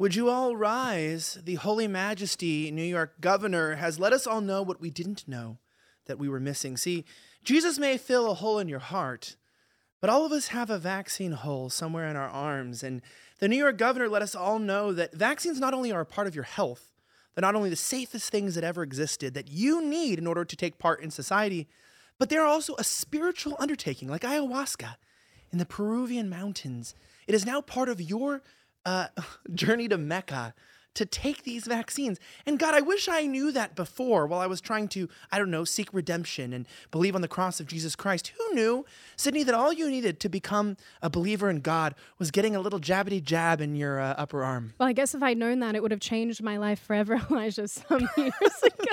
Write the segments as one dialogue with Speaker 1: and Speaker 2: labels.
Speaker 1: Would you all rise? The Holy Majesty, New York Governor, has let us all know what we didn't know that we were missing. See, Jesus may fill a hole in your heart, but all of us have a vaccine hole somewhere in our arms. And the New York Governor let us all know that vaccines not only are a part of your health, they're not only the safest things that ever existed that you need in order to take part in society, but they're also a spiritual undertaking, like ayahuasca in the Peruvian mountains. It is now part of your uh, journey to Mecca to take these vaccines. And God, I wish I knew that before while I was trying to, I don't know, seek redemption and believe on the cross of Jesus Christ. Who knew, Sydney, that all you needed to become a believer in God was getting a little jabbity jab in your uh, upper arm?
Speaker 2: Well, I guess if I'd known that, it would have changed my life forever, Elijah, some years ago.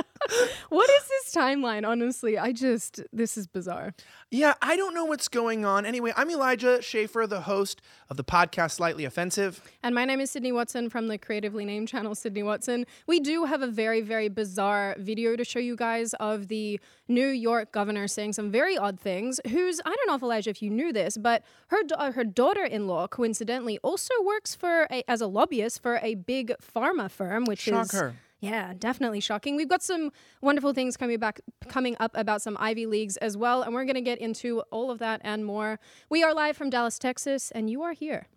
Speaker 2: What is this timeline? Honestly, I just, this is bizarre.
Speaker 1: Yeah, I don't know what's going on. Anyway, I'm Elijah Schaffer, the host of the podcast Slightly Offensive.
Speaker 2: And my name is Sydney Watson from the creatively named channel Sydney Watson. We do have a very, very bizarre video to show you guys of the New York governor saying some very odd things. Who's, I don't know if Elijah, if you knew this, but her, uh, her daughter in law, coincidentally, also works for a, as a lobbyist for a big pharma firm, which
Speaker 1: Shock
Speaker 2: is. Yeah, definitely shocking. We've got some wonderful things coming back coming up about some Ivy Leagues as well, and we're going to get into all of that and more. We are live from Dallas, Texas, and you are here.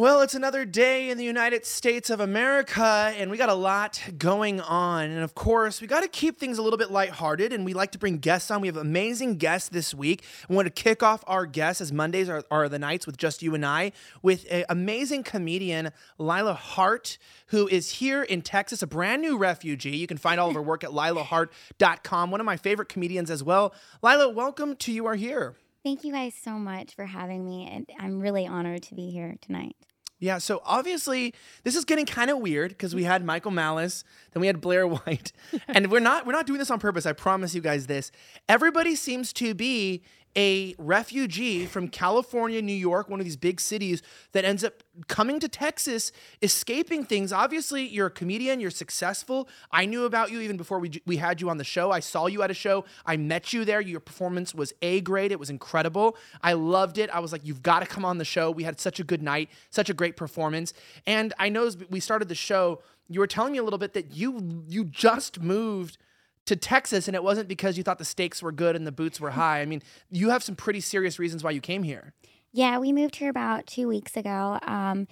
Speaker 1: Well, it's another day in the United States of America, and we got a lot going on. And of course, we got to keep things a little bit lighthearted, and we like to bring guests on. We have amazing guests this week. We want to kick off our guests, as Mondays are, are the nights with just you and I, with an amazing comedian, Lila Hart, who is here in Texas, a brand new refugee. You can find all of her work at lilahart.com. One of my favorite comedians as well. Lila, welcome to You Are Here.
Speaker 3: Thank you guys so much for having me. And I'm really honored to be here tonight.
Speaker 1: Yeah, so obviously this is getting kind of weird because we had Michael Malice, then we had Blair White, and we're not we're not doing this on purpose. I promise you guys this. Everybody seems to be a refugee from California, New York, one of these big cities that ends up coming to Texas, escaping things. Obviously, you're a comedian, you're successful. I knew about you even before we we had you on the show. I saw you at a show. I met you there. Your performance was A grade. It was incredible. I loved it. I was like, you've got to come on the show. We had such a good night, such a great performance. And I know we started the show, you were telling me a little bit that you you just moved to Texas and it wasn't because you thought the stakes were good and the boots were high. I mean, you have some pretty serious reasons why you came here.
Speaker 3: Yeah, we moved here about two weeks ago. Um,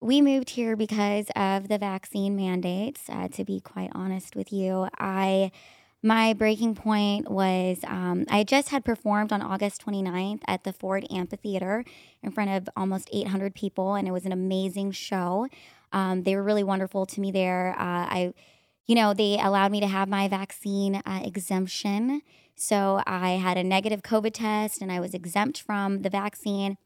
Speaker 3: we moved here because of the vaccine mandates. Uh, to be quite honest with you, I my breaking point was um, I just had performed on August 29th at the Ford Amphitheater in front of almost 800 people, and it was an amazing show. Um, they were really wonderful to me there. Uh, I you know, they allowed me to have my vaccine uh, exemption. So I had a negative COVID test and I was exempt from the vaccine.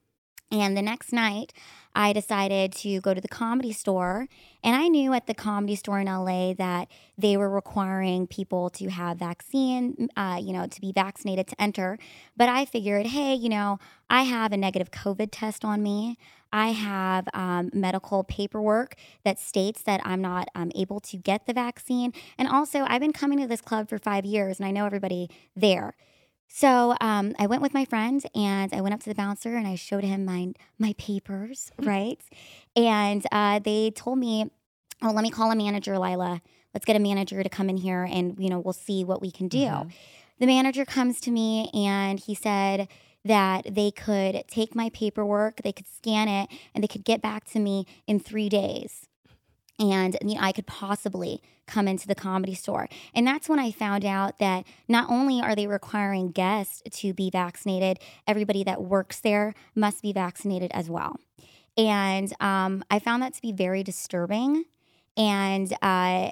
Speaker 3: And the next night, I decided to go to the comedy store. And I knew at the comedy store in LA that they were requiring people to have vaccine, uh, you know, to be vaccinated to enter. But I figured, hey, you know, I have a negative COVID test on me. I have um, medical paperwork that states that I'm not um, able to get the vaccine. And also, I've been coming to this club for five years and I know everybody there. So um, I went with my friend and I went up to the bouncer and I showed him my my papers, right? and uh, they told me, "Oh, let me call a manager, Lila. Let's get a manager to come in here and you know we'll see what we can do." Mm-hmm. The manager comes to me and he said that they could take my paperwork, they could scan it, and they could get back to me in three days and you know, I could possibly come into the comedy store. And that's when I found out that not only are they requiring guests to be vaccinated, everybody that works there must be vaccinated as well. And um, I found that to be very disturbing. And uh,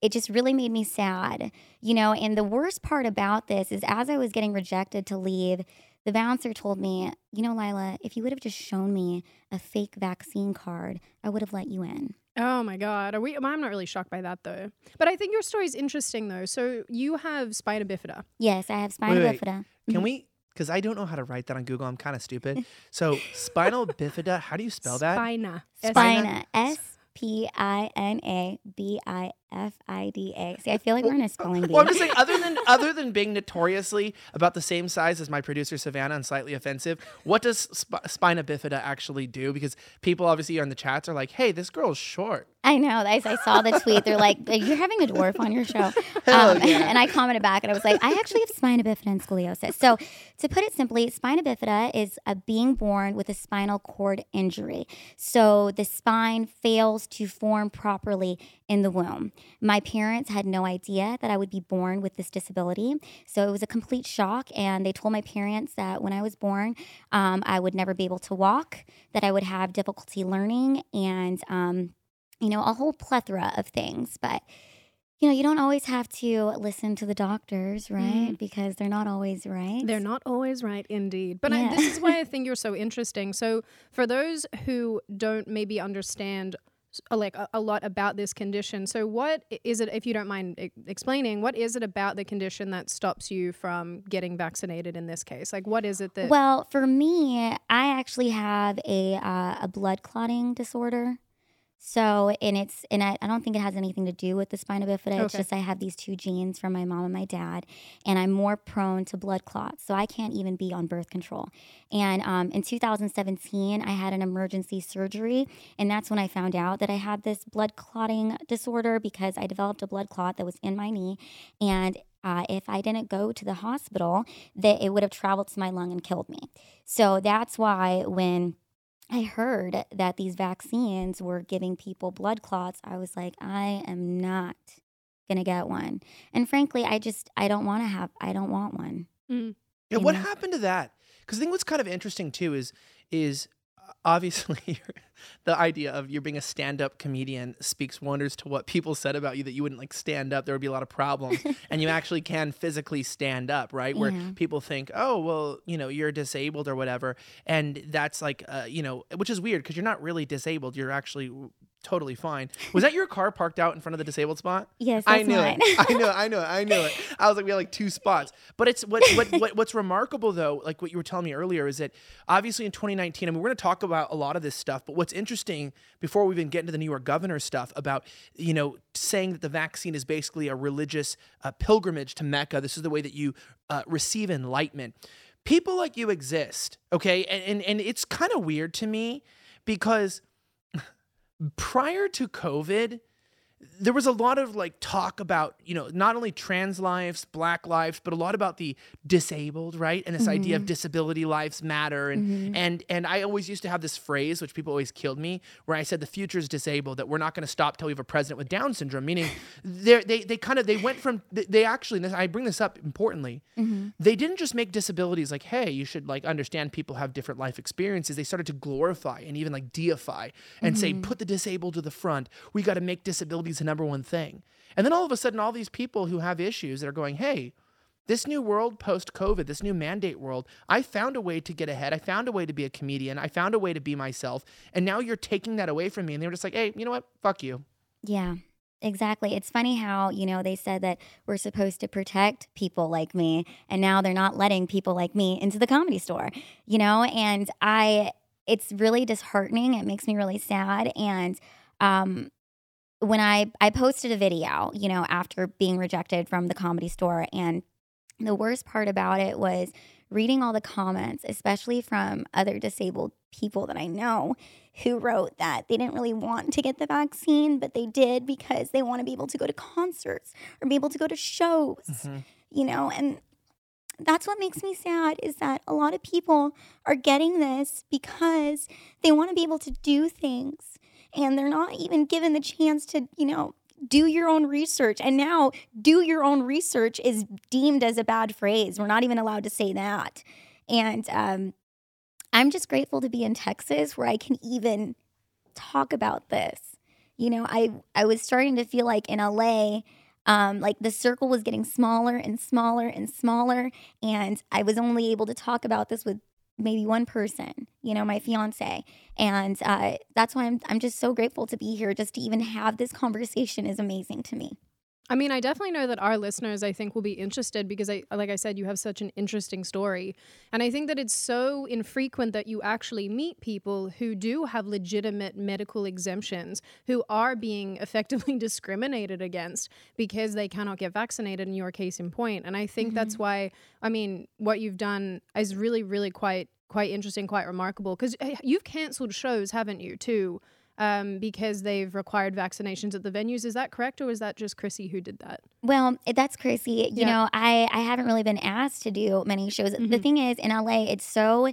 Speaker 3: it just really made me sad, you know. And the worst part about this is as I was getting rejected to leave, the bouncer told me, you know, Lila, if you would have just shown me a fake vaccine card, I would have let you in.
Speaker 2: Oh my God. Are we, I'm not really shocked by that though. But I think your story is interesting though. So you have spina bifida.
Speaker 3: Yes, I have spina
Speaker 1: Wait, wait.
Speaker 3: bifida.
Speaker 1: Can
Speaker 3: Mhm.
Speaker 1: we? Because I don't know how to write that on Google. I'm kind of stupid. So spinal bifida. How do you spell that?
Speaker 2: Spina. S-
Speaker 1: Spina?
Speaker 3: Spina. S P I N A B I F I D A. See, I feel like we're in a spelling bee.
Speaker 1: Well, I'm just saying, other than other than being notoriously about the same size as my producer Savannah and slightly offensive, what does sp- spina bifida actually do? Because people obviously are in the chats are like, "Hey, this girl's short."
Speaker 3: I know. I, I saw the tweet. They're like, "You're having a dwarf on your show," um,
Speaker 1: yeah.
Speaker 3: and I commented back, and I was like, "I actually have spina bifida and scoliosis." So, to put it simply, spina bifida is a being born with a spinal cord injury. So the spine fails to form properly in the womb. My parents had no idea that I would be born with this disability, so it was a complete shock. And they told my parents that when I was born, um, I would never be able to walk, that I would have difficulty learning, and um, you know, a whole plethora of things. But, you know, you don't always have to listen to the doctors, right? Because they're not always right.
Speaker 2: They're not always right, indeed. But I, this is why I think you're so interesting. So, for those who don't maybe understand like a, lot about this condition, so what is it, if you don't mind explaining, what is it about the condition that stops you from getting vaccinated in this case? Like, what is it that?
Speaker 3: Well, for me, I actually have a uh, a blood clotting disorder. So, and it's and I, I don't think it has anything to do with the spina bifida. It's just I have these two genes from my mom and my dad, and I'm more prone to blood clots. So I can't even be on birth control. And um, in 2017, I had an emergency surgery, and that's when I found out that I had this blood clotting disorder because I developed a blood clot that was in my knee, and uh, if I didn't go to the hospital, that it would have traveled to my lung and killed me. So that's why when I heard that these vaccines were giving people blood clots, I was like, I am not gonna get one. And frankly, I just I don't want to have I don't want one.
Speaker 2: Mm.
Speaker 1: Yeah,
Speaker 3: you
Speaker 1: what
Speaker 3: know?
Speaker 1: happened to that? Because I think what's kind of interesting too is is obviously the idea of you being a stand-up comedian speaks wonders to what people said about you that you wouldn't like stand up. There would be a lot of problems. And you actually can physically stand up right? Where
Speaker 3: Yeah.
Speaker 1: people think oh well you know you're disabled or whatever. And that's like uh, you know which is weird because you're not really disabled. You're actually totally fine was that your car parked out in front of the disabled spot
Speaker 3: Yes,
Speaker 1: I knew
Speaker 3: mine.
Speaker 1: it. I knew it. I knew it. I knew it. I was like, we had like two spots. But it's what, what, what what's remarkable though, like what you were telling me earlier, is that obviously in 2019, I mean, we're going to talk about a lot of this stuff. But what's interesting before we even get into the New York governor stuff about you know saying that the vaccine is basically a religious uh, pilgrimage to Mecca. This is the way that you uh, receive enlightenment. People like you exist, okay, and and, and it's kind of weird to me because prior to COVID, there was a lot of like talk about you know not only trans lives black lives but a lot about the disabled right? And this idea of mm-hmm. disability lives matter. And mm-hmm. and and i always used to have this phrase which people always killed me where i said the future is disabled that we're not going to stop till we have a president with down syndrome. Meaning they're- they they kind of they went from they, actually i bring this up importantly mm-hmm. they didn't just make disabilities like hey you should like understand people have different life experiences. They started to glorify and even like deify and say put the disabled to the front. We got to make disabilities the number one thing and then all of a sudden all these people who have issues that are going hey this new world post COVID, this new mandate world, I found a way to get ahead. I found a way to be a comedian. I found a way to be myself. And now you're taking that away from me. And they were just like, hey, you know what? Fuck you.
Speaker 3: Yeah, exactly. It's funny how, you know, they said that we're supposed to protect people like me, and now they're not letting people like me into the comedy store, you know? And I, it's really disheartening. It makes me really sad. And, um, when I, I posted a video, you know, after being rejected from the comedy store, and the worst part about it was reading all the comments, especially from other disabled people that I know who wrote that they didn't really want to get the vaccine, but they did because they want to be able to go to concerts or be able to go to shows,
Speaker 1: Mhm.
Speaker 3: you know, and that's what makes me sad is that a lot of people are getting this because they want to be able to do things and they're not even given the chance to, you know, do your own research. And now, do your own research is deemed as a bad phrase. We're not even allowed to say that. And um, I'm just grateful to be in Texas where I can even talk about this. You know, I I was starting to feel like in LA, um, like the circle was getting smaller and smaller and smaller, and I was only able to talk about this with maybe one person, you know, my fiance, and uh, that's why I'm I'm just so grateful to be here. Just to even have this conversation is amazing to me.
Speaker 2: I mean, I definitely know that our listeners, I think, will be interested because, I, like I said, you have such an interesting story. And I think that it's so infrequent that you actually meet people who do have legitimate medical exemptions, who are being effectively discriminated against because they cannot get vaccinated, in your case in point. And I think mm-hmm. that's why, I mean, what you've done is really, really quite quite interesting, quite remarkable because eh, you've cancelled shows, haven't you, too? Um, because they've required vaccinations at the venues. Is that correct, or was that just Chrissie who did that?
Speaker 3: Well, that's Chrissie. You yeah. know, I I haven't really been asked to do many shows. Mm-hmm. The thing is, in LA, it's so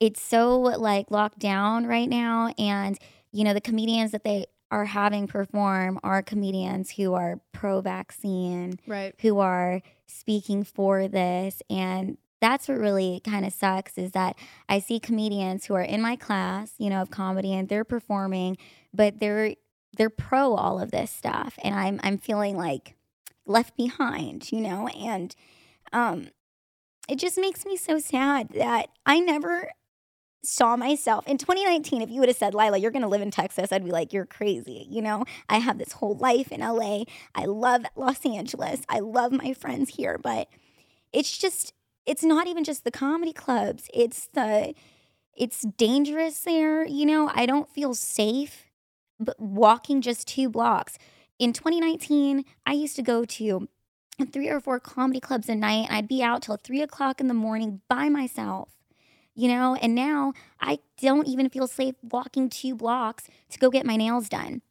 Speaker 3: it's so like locked down right now, and you know the comedians that they are having perform are comedians who are pro-vaccine,
Speaker 2: right?
Speaker 3: Who are speaking for this, and that's what really kind of sucks is that I see comedians who are in my class, you know, of comedy and they're performing, but they're they're pro all of this stuff and I'm I'm feeling like left behind, you know, and um it just makes me so sad that I never saw myself in 2019 if you would have said lila you're going to live in texas i'd be like you're crazy you know? I have this whole life in la i love los angeles. I love my friends here but it's just it's not even just the comedy clubs. It's the it's dangerous there, you know. I don't feel safe but walking just two blocks. In 2019, I used to go to three or four comedy clubs a night. and I'd be out till three o'clock in the morning by myself, you know. And now I don't even feel safe walking two blocks to go get my nails done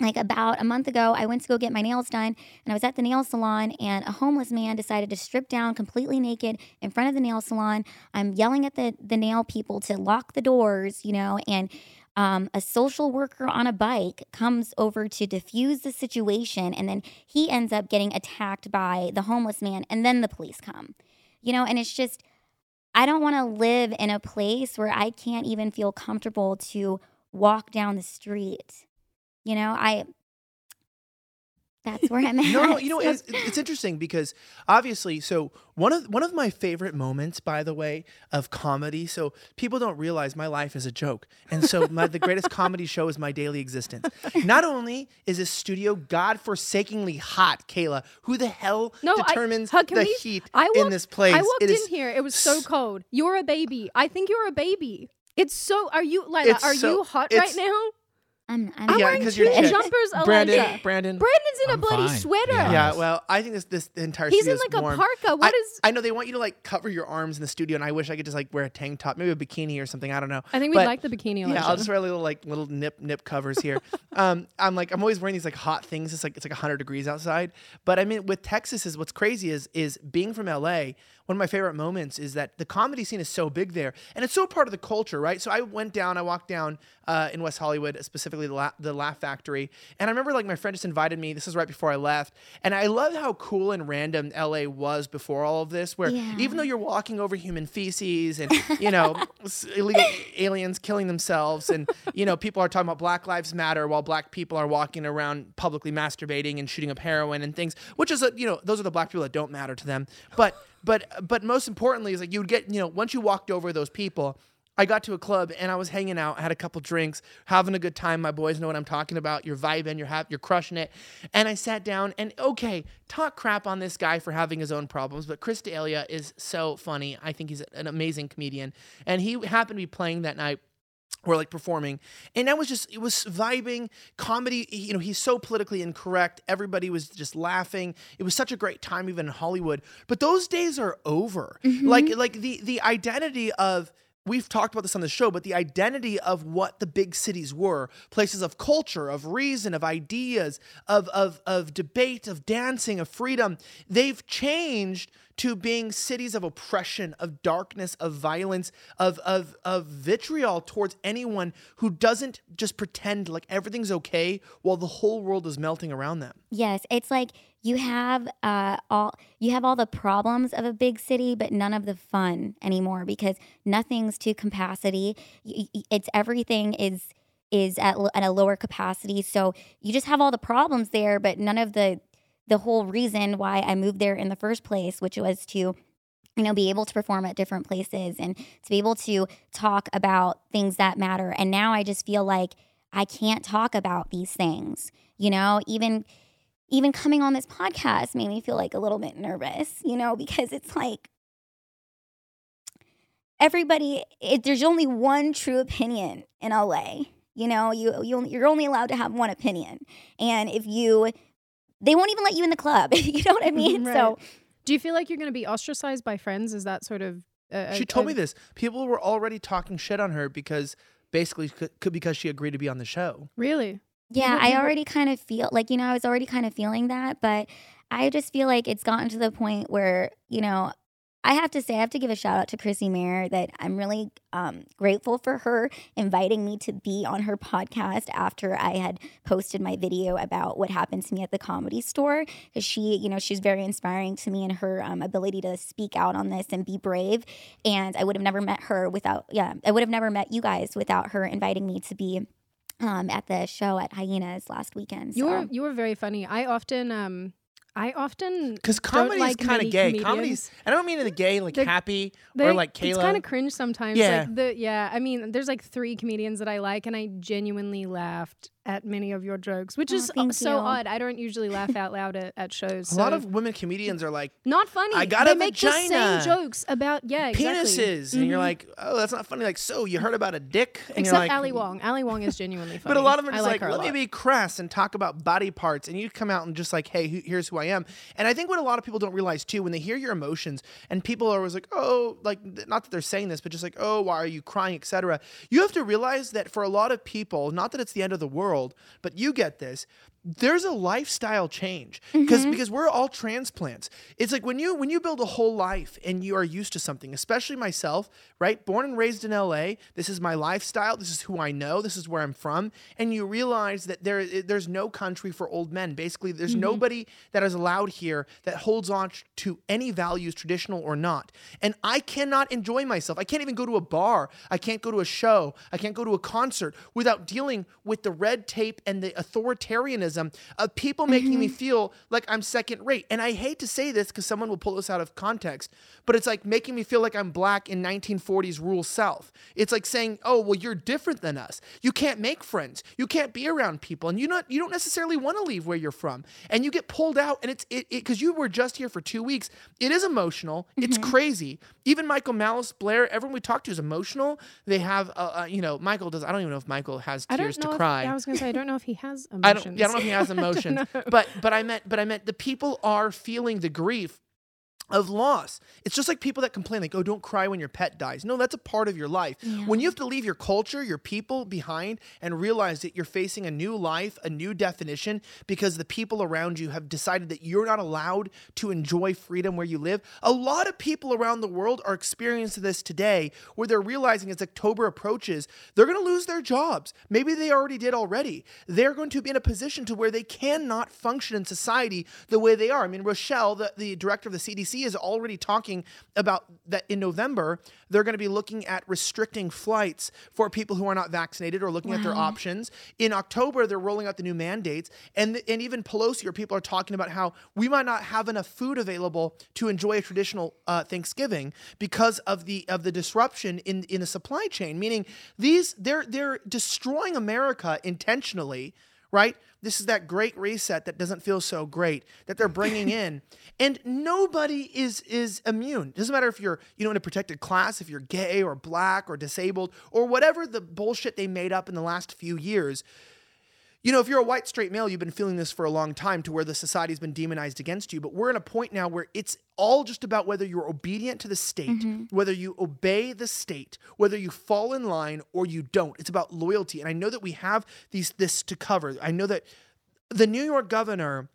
Speaker 3: like about a month ago, I went to go get my nails done and I was at the nail salon and a homeless man decided to strip down completely naked in front of the nail salon. I'm yelling at the, the nail people to lock the doors, you know, and um, a social worker on a bike comes over to diffuse the situation and then he ends up getting attacked by the homeless man and then the police come, you know, and it's just, I don't want to live in a place where I can't even feel comfortable to walk down the street you know, I that's where I'm at.
Speaker 1: no, no, you know, it's, it's interesting because obviously, so one of one of my favorite moments, by the way, of comedy. So people don't realize my life is a joke, and so my, the greatest comedy show is my daily existence. Not only is this studio godforsakingly hot, Kayla, who the hell no, determines I, the we, heat I walked, in this place?
Speaker 2: I walked it in here; it was so cold. You're a baby. I think you're a baby. It's so. Are you like? Are so, you hot right now?
Speaker 3: I'm, I'm,
Speaker 2: yeah, wearing two jumpers,
Speaker 1: Brandon,
Speaker 2: Elijah.
Speaker 1: Brandon.
Speaker 2: Brandon's in a
Speaker 4: I'm
Speaker 2: bloody
Speaker 4: fine.
Speaker 2: sweater.
Speaker 4: Yeah.
Speaker 1: Yeah, well, I think this this entire
Speaker 2: He's in
Speaker 1: is
Speaker 2: like
Speaker 1: warm.
Speaker 2: a parka. What
Speaker 1: I,
Speaker 2: is?
Speaker 1: I know they want you to like cover your arms in the studio, and I wish I could just like wear a tank top, maybe a bikini or something. I don't know.
Speaker 2: I think we
Speaker 1: But,
Speaker 2: like the bikini.
Speaker 1: Yeah, I'll just wear little like little nip nip covers here. um, I'm like I'm always wearing these like hot things. It's like it's like 100 degrees outside. But I mean, with Texas is what's crazy is is being from LA. One of my favorite moments is that the comedy scene is so big there, and it's so part of the culture, right? So I went down, I walked down uh, in West Hollywood, specifically the La- the Laugh Factory, and I remember like my friend just invited me. This is right before I left, and I love how cool and random LA was before all of this. Where
Speaker 3: Yeah.
Speaker 1: even though you're walking over human feces and you know illegal aliens killing themselves, and you know people are talking about Black Lives Matter while Black people are walking around publicly masturbating and shooting up heroin and things, which is a, you know those are the Black people that don't matter to them, but. But but most importantly is like you would get you know once you walked over those people, I got to a club and I was hanging out, had a couple drinks, having a good time. My boys know what I'm talking about. You're vibing, you're ha- you're crushing it. And I sat down and okay, talk crap on this guy for having his own problems, but Chris D'Elia is so funny. I think he's an amazing comedian, and he happened to be playing that night or like performing. And that was just it was vibing. Comedy you know he's so politically incorrect. Everybody was just laughing. It was such a great time even in hollywood. But those days are over. Mm-hmm. Like like the the identity of we've talked about this on the show but the identity of what the big cities were. Places of culture of reason of ideas of of of debate of dancing of freedom. They've changed to being cities of oppression, of darkness, of violence, of of of vitriol towards anyone who doesn't just pretend like everything's okay while the whole world is melting around them.
Speaker 3: Yes, it's like you have uh, all you have all the problems of a big city, but none of the fun anymore because nothing's to capacity. It's everything is is at, at a lower capacity, so you just have all the problems there, but none of the the whole reason why I moved there in the first place, which was to you know be able to perform at different places and to be able to talk about things that matter. And now i just feel like i can't talk about these things you know? Even even coming on this podcast made me feel like a little bit nervous, you know, because it's like everybody, it, there's only one true opinion in LA. You know, you, you you're only allowed to have one opinion, and if you, they won't even let you in the club. you know what I mean?
Speaker 2: Right.
Speaker 3: So,
Speaker 2: Do you feel like you're going to be ostracized by friends? Is that sort of? Uh,
Speaker 1: She told me this. People were already talking shit on her because basically c- c- because she agreed to be on the show.
Speaker 2: Really?
Speaker 3: Yeah,
Speaker 2: People-
Speaker 3: I already kind of feel like, you know, I was already kind of feeling that, but I just feel like it's gotten to the point where, you know, I have to say, I have to give a shout out to Chrissie Mayr that I'm really um, grateful for her inviting me to be on her podcast after I had posted my video about what happened to me at the comedy store. Because she, you know, she's very inspiring to me in her um, ability to speak out on this and be brave. And I would have never met her without, yeah, I would have never met you guys without her inviting me to be um, at the show at Hyenas last weekend.
Speaker 2: You were you were very funny. I often um I often
Speaker 1: Because
Speaker 2: Don't
Speaker 1: comedy
Speaker 2: like
Speaker 1: is kind of gay.
Speaker 2: comedians.
Speaker 1: Comedy's, I don't mean in the gay, like
Speaker 2: They're-
Speaker 1: happy
Speaker 2: they-
Speaker 1: or like Kayla.
Speaker 2: It's kind of cringe sometimes.
Speaker 1: Yeah.
Speaker 2: Like the yeah, I mean, there's like three comedians that I like, and I genuinely laughed at many of your jokes, which
Speaker 3: Oh,
Speaker 2: is uh, so
Speaker 3: you.
Speaker 2: odd. I don't usually laugh out loud at, at shows.
Speaker 1: a lot of women comedians are like
Speaker 2: not funny.
Speaker 1: I got
Speaker 2: they
Speaker 1: a
Speaker 2: make the same jokes about yeah exactly.
Speaker 1: penises, and you're
Speaker 2: Mhm.
Speaker 1: like, oh, that's not funny. Like, so you heard about a dick? And
Speaker 2: Except
Speaker 1: you're like,
Speaker 2: Ali Wong. Ali Wong is genuinely funny.
Speaker 1: But a lot of them are
Speaker 2: I
Speaker 1: just like,
Speaker 2: her
Speaker 1: let me be crass and talk about body parts. And you come out and just like, hey, who- here's who I am. And I think what a lot of people don't realize too, when they hear your emotions and people are always like, oh, like, not that they're saying this, but just like, oh, why are you crying, etc. You have to realize that for a lot of people, not that it's the end of the world, but you get this. There's a lifestyle change because mm-hmm. because we're all transplants. It's like when you when you build a whole life and you are used to something, especially myself, right? Born and raised in LA, this is my lifestyle. This is who I know. This is where I'm from, and you realize that there there's no country for old men. Basically, there's mm-hmm. nobody that is allowed here that holds on to any values, traditional or not. And I cannot enjoy myself. I can't even go to a bar. I can't go to a show. I can't go to a concert without dealing with the red tape and the authoritarianism of people making me feel like I'm second rate. And I hate to say this because someone will pull this out of context, but it's like making me feel like I'm black in 1940s rural South. It's like saying, "Oh, well, you're different than us. You can't make friends. You can't be around people, and you not you don't necessarily want to leave where you're from." And you get pulled out, and it's it because you were just here for two weeks. It is emotional. It's crazy. Even Michael Malice, Blair, everyone we talk to is emotional. They have, uh, uh, you know, Michael does. I don't even know if Michael has tears to
Speaker 2: if-
Speaker 1: cry.
Speaker 2: I was gonna say I don't know if he has emotions.
Speaker 1: I don't. Yeah, I don't know if he has emotions, but but I meant but I meant the people are feeling the grief of loss. It's just like people that complain like, "Oh, don't cry when your pet dies." No, that's a part of your life. When you have to leave your culture, your people behind and realize that you're facing a new life, a new definition because the people around you have decided that you're not allowed to enjoy freedom where you live. A lot of people around the world are experiencing this today where they're realizing as October approaches, they're going to lose their jobs. Maybe they already did already. They're going to be in a position to where they cannot function in society the way they are. I mean, Rochelle, the, the director of the CDC, is already talking about that in November, they're going to be looking at restricting flights for people who are not vaccinated or looking at their options. In October, they're rolling out the new mandates. And, and even Pelosi or people are talking about how we might not have enough food available to enjoy a traditional uh, Thanksgiving because of the of the disruption in, in the supply chain. Meaning these they're they're destroying America intentionally right? This is that great reset that doesn't feel so great that they're bringing in, and nobody is is immune. Doesn't matter if you're you know in a protected class, if you're gay or black or disabled or whatever the bullshit they made up in the last few years. You know, if you're a white straight male, you've been feeling this for a long time to where the society's been demonized against you. But we're in a point now where it's all just about whether you're obedient to the state, whether you obey the state, whether you fall in line or you don't. It's about loyalty. And I know that we have these this to cover. I know that the New York governor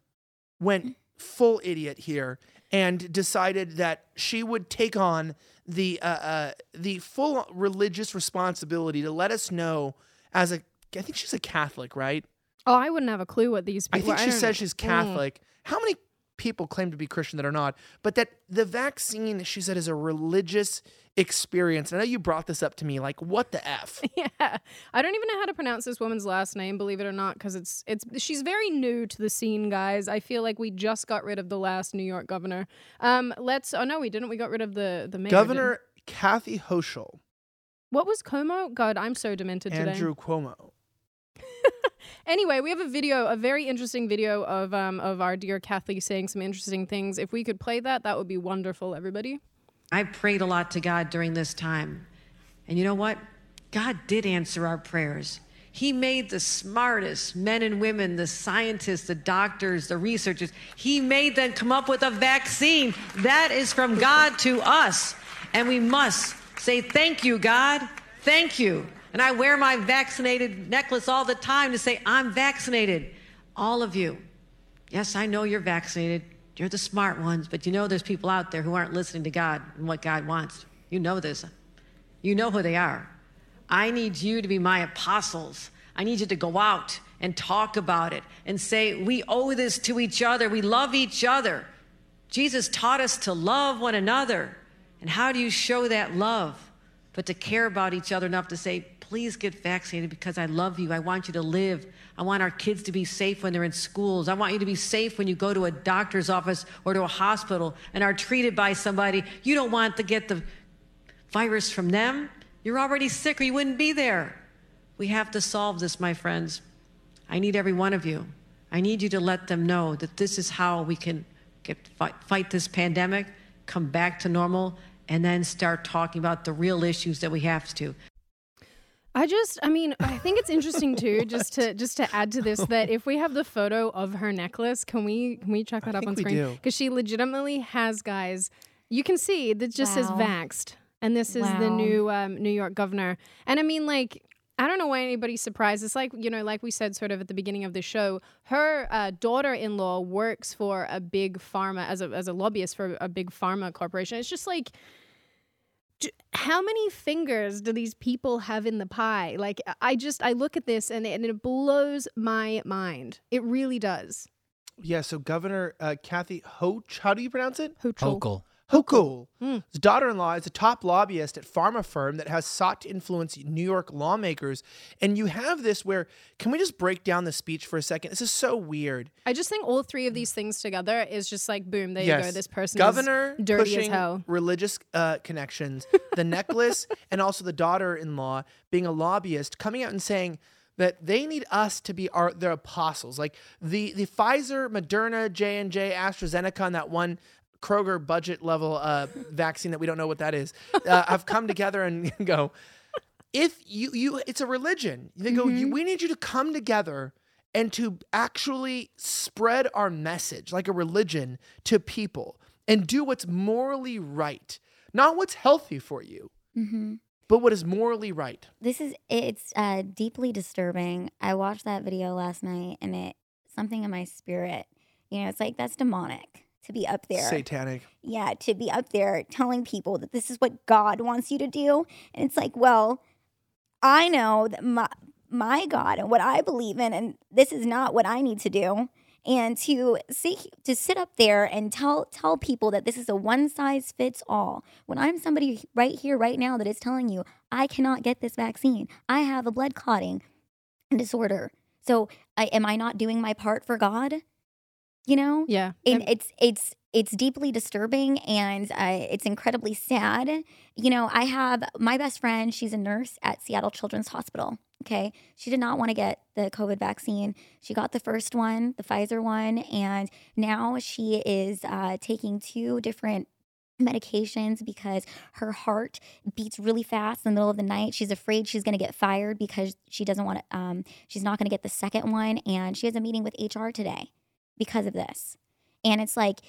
Speaker 1: went full idiot here and decided that she would take on the uh, uh, the full religious responsibility to let us know as a I think she's a Catholic, right?
Speaker 2: Oh, I wouldn't have a clue what these people.
Speaker 1: I think she
Speaker 2: don't-
Speaker 1: says she's
Speaker 2: Mm.
Speaker 1: Catholic. How many people claim to be Christian that are not? But that the vaccine, she said, is a religious experience. And I know you brought this up to me. Like, what the f?
Speaker 2: Yeah, I don't even know how to pronounce this woman's last name, believe it or not, because it's it's she's very new to the scene, guys. I feel like we just got rid of the last New York governor. Um, let's. Oh no, we didn't. We got rid of the the mayor.
Speaker 1: Governor Kathy Hochul,
Speaker 2: What was Cuomo? God, I'm so demented today.
Speaker 1: Andrew Cuomo.
Speaker 2: Anyway, we have a video, a very interesting video of um of our dear Kathy saying some interesting things. If we could play that, that would be wonderful, everybody.
Speaker 4: I prayed a lot to God during this time. And you know what? God did answer our prayers. He made the smartest men and women, the scientists, the doctors, the researchers, He made them come up with a vaccine. That is from God to us. And we must say, Thank you, God. Thank you. And I wear my vaccinated necklace all the time to say, I'm vaccinated. All of you. Yes, I know you're vaccinated. You're the smart ones, but you know there's people out there who aren't listening to God and what God wants. You know this. You know who they are. I need you to be my apostles. I need you to go out and talk about it and say, we owe this to each other. We love each other. Jesus taught us to love one another. And how do you show that love? But to care about each other enough to say, please get vaccinated because I love you. I want you to live. I want our kids to be safe when they're in schools. I want you to be safe when you go to a doctor's office or to a hospital and are treated by somebody. You don't want to get the virus from them. You're already sick or you wouldn't be there. We have to solve this, my friends. I need every one of you. I need you to let them know that this is how we can get, fight, fight this pandemic, come back to normal, and then start talking about the real issues that we have to.
Speaker 2: I just, I mean, I think it's interesting too, just to just to add to this, that if we have the photo of her necklace, can we can we check that
Speaker 1: I
Speaker 2: up on
Speaker 1: think we
Speaker 2: screen? Because she legitimately has guys. You can see that just says
Speaker 3: Wow.
Speaker 2: vaxxed, and this is the new um, New York governor. And I mean, like, I don't know why anybody's surprised. It's like you know, like we said, sort of at the beginning of the show, her uh, daughter-in-law works for a big pharma as a as a lobbyist for a big pharma corporation. It's just like j- how many fingers do these people have in the pie? Like I just I look at this and it, and it blows my mind. It really does.
Speaker 1: Yeah, so Governor uh, Kathy Hoch, how do you pronounce it?
Speaker 2: Hochul.
Speaker 5: Hochul.
Speaker 1: Hochul.
Speaker 2: Hmm.
Speaker 1: His daughter-in-law is a top lobbyist at pharma firm that has sought to influence New York lawmakers. And you have this where, can we just break down the speech for a second? This is so weird.
Speaker 2: I just think all three of these things together is just like boom. There you go. This person
Speaker 1: governor
Speaker 2: is dirty as hell.
Speaker 1: religious uh, connections, the necklace, and also the daughter-in-law being a lobbyist, coming out and saying that they need us to be our their apostles. Like the the Pfizer, Moderna, J and J, AstraZeneca, and that one. Kroger budget level uh, vaccine that we don't know what that is. Uh, have come together and go if you you it's a religion. They go you, we need you to come together and to actually spread our message like a religion to people and do what's morally right not what's healthy for you
Speaker 3: hmm
Speaker 1: but what is morally right.
Speaker 3: This is it's uh, deeply disturbing. I watched that video last night, and it something in my spirit. You know, it's like that's demonic to be up there.
Speaker 1: satanic
Speaker 3: yeah, to be up there telling people that this is what God wants you to do. And it's like, well, I know that my my God and what I believe in, and this is not what I need to do. And to see to sit up there and tell tell people that this is a one size fits all. When I'm somebody right here, right now, that is telling you I cannot get this vaccine. I have a blood clotting disorder. So I, am I not doing my part for God? You know?
Speaker 2: Yeah.
Speaker 3: and it's it's it's deeply disturbing and uh, it's incredibly sad. You know i have my best friend she's a nurse at seattle children's hospital okay? She did not want to get the covid vaccine. She got the first one the pfizer one and now she is uh, taking two different medications because her heart beats really fast in the middle of the night. She's afraid she's going to get fired because she doesn't want to um, she's not going to get the second one and she has a meeting with hr today because of this. And it's like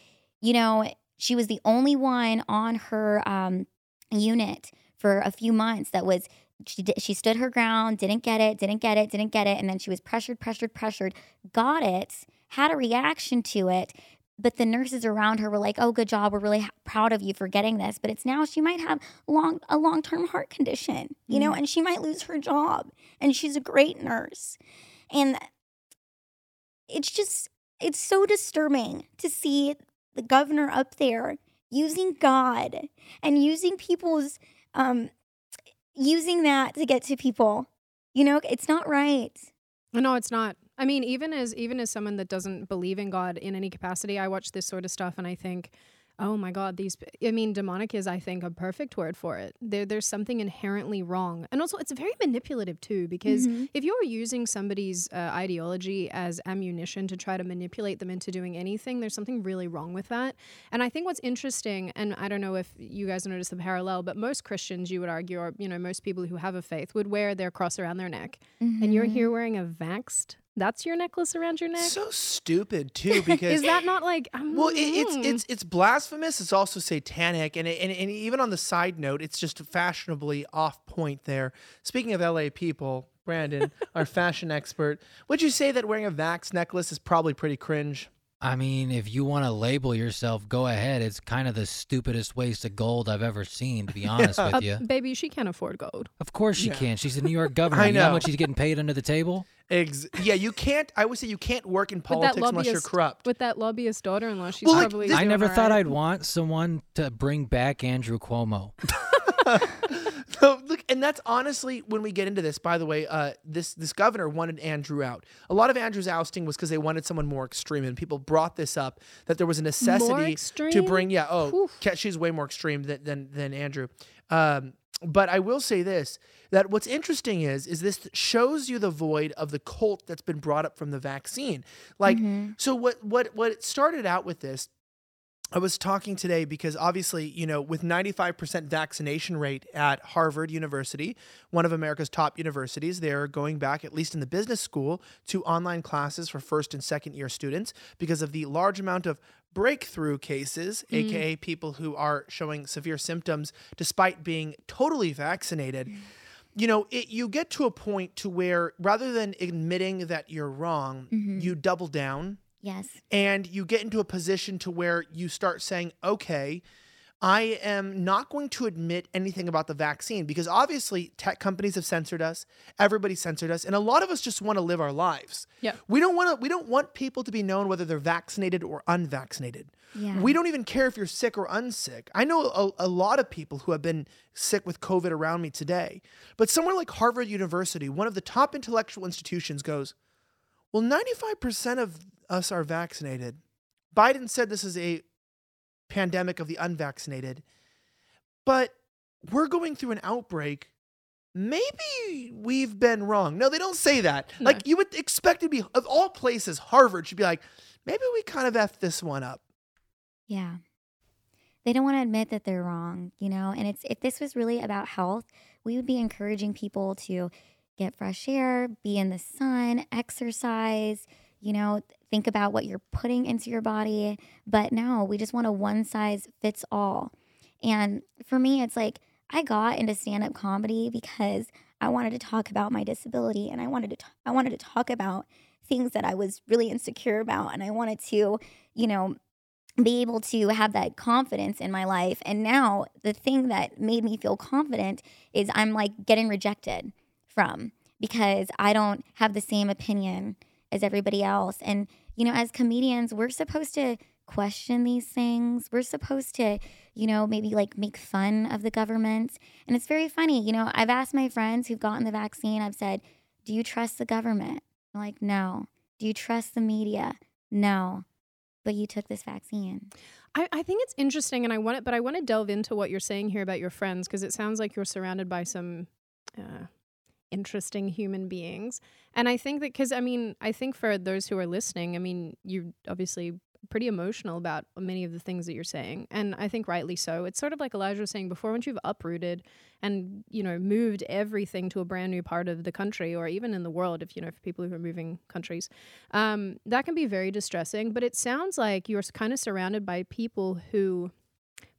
Speaker 3: you know she was the only one on her um, unit for a few months that was she did, she stood her ground didn't get it didn't get it didn't get it and then she was pressured pressured pressured got it had a reaction to it but the nurses around her were like oh good job we're really ha- proud of you for getting this but it's now she might have long a long-term heart condition you know and she might lose her job and she's a great nurse. And it's just it's so disturbing to see the governor up there using God and using people's um using that to get to people. You know, it's not right.
Speaker 2: No, it's not. I mean, even as even as someone that doesn't believe in God in any capacity, I watch this sort of stuff and I think, Oh my God, these, I mean, demonic is, I think, a perfect word for it. There, there's something inherently wrong. And also, it's very manipulative too, because
Speaker 3: Mhm.
Speaker 2: if you're using somebody's uh, ideology as ammunition to try to manipulate them into doing anything, there's something really wrong with that. And I think what's interesting, and I don't know if you guys notice the parallel, but most Christians, you would argue, or, you know, most people who have a faith would wear their cross around their neck. And you're
Speaker 3: Mhm.
Speaker 2: here wearing a vaxed, that's your necklace around your neck?
Speaker 1: So stupid too, because
Speaker 2: is that not like, um,
Speaker 1: Well, it, it's
Speaker 2: mm.
Speaker 1: it's it's blasphemous. It's also satanic, and, it, and and even on the side note, it's just fashionably off point. There. Speaking of LA people, Brandon, our fashion expert, would you say that wearing a Vax necklace is probably pretty cringe?
Speaker 5: I mean, if you want to label yourself, go ahead. It's kind of the stupidest waste of gold I've ever seen, to be honest
Speaker 2: Uh,
Speaker 5: with you.
Speaker 2: baby, she can't afford gold.
Speaker 5: Of course she
Speaker 1: Yeah.
Speaker 5: can. She's the New York governor.
Speaker 1: I
Speaker 5: You know how much she's getting paid under the table?
Speaker 1: Ex- yeah, you can't. I would say you can't work in
Speaker 2: With that
Speaker 1: politics unless you're corrupt.
Speaker 2: With that lobbyist daughter-in-law, she's
Speaker 1: Well, like,
Speaker 2: probably.
Speaker 1: this-
Speaker 5: I never thought
Speaker 2: right.
Speaker 5: I'd want someone to bring back Andrew Cuomo.
Speaker 1: So look, and that's honestly when we get into this. By the way, uh, this this governor wanted Andrew out. A lot of Andrew's ousting was because they wanted someone more extreme, and people brought this up that there was a necessity to bring. Yeah, oh,
Speaker 2: Oof.
Speaker 1: She's way more extreme than than, than Andrew. Um, but I will say this: that what's interesting is is this shows you the void of the cult that's been brought up from the vaccine. Like, mm-hmm. so what what what it started out with this I was talking today because obviously, you know, with 95% vaccination rate at Harvard University, one of America's top universities, they're going back, at least in the business school, to online classes for first and second year students because of the large amount of breakthrough cases, mm. aka people who are showing severe symptoms despite being totally vaccinated. Mm. You know, it, you get to a point to where rather than admitting that you're wrong, mm-hmm. you double down
Speaker 3: Yes.
Speaker 1: and you get into a position to where you start saying okay i am not going to admit anything about the vaccine because obviously tech companies have censored us everybody censored us and a lot of us just want to live our lives
Speaker 2: Yeah.
Speaker 1: we don't want to we don't want people to be known whether they're vaccinated or unvaccinated
Speaker 3: Yeah.
Speaker 1: we don't even care if you're sick or unsick. I know a, a lot of people who have been sick with COVID around me today. But somewhere like Harvard University, one of the top intellectual institutions, goes, Well, 95% of us are vaccinated. Biden said this is a pandemic of the unvaccinated. But we're going through an outbreak. Maybe we've been wrong. No, they don't say that.
Speaker 2: No.
Speaker 1: Like you would expect to be, of all places, Harvard should be like, maybe we kind of effed this one up.
Speaker 3: Yeah. They don't want to admit that they're wrong, you know? And it's if this was really about health, we would be encouraging people to get fresh air, be in the sun, exercise, you know, think about what you're putting into your body. But no, we just want a one size fits all. And for me, it's like I got into stand up comedy because I wanted to talk about my disability and I wanted to t- I wanted to talk about things that I was really insecure about and I wanted to, you know, be able to have that confidence in my life. And now the thing that made me feel confident is I'm like getting rejected from because I don't have the same opinion as everybody else. And, you know, as comedians, we're supposed to question these things. We're supposed to, you know, maybe like make fun of the government. And it's very funny. You know, I've asked my friends who've gotten the vaccine, I've said, Do you trust the government? They're like, No. Do you trust the media? No. But you took this vaccine.
Speaker 2: I, I think it's interesting, and I want it, but I want to delve into what you're saying here about your friends because it sounds like you're surrounded by some uh, interesting human beings. And I think that because I mean, I think for those who are listening, I mean, you're obviously pretty emotional about many of the things that you're saying, and I think rightly so. It's sort of like Elijah was saying before, once you've uprooted and you know moved everything to a brand new part of the country or even in the world, if you know for people who are moving countries, um, that can be very distressing. But it sounds like you're kind of surrounded by people who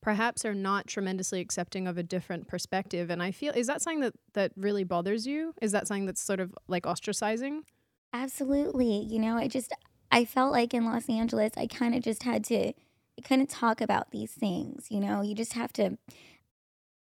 Speaker 2: perhaps are not tremendously accepting of a different perspective. And I feel is that something that that really bothers you? Is that something that's sort of like ostracizing?
Speaker 3: Absolutely. You know, I just, I felt like in Los Angeles, I kind of just had to, I couldn't talk about these things. You know, you just have to.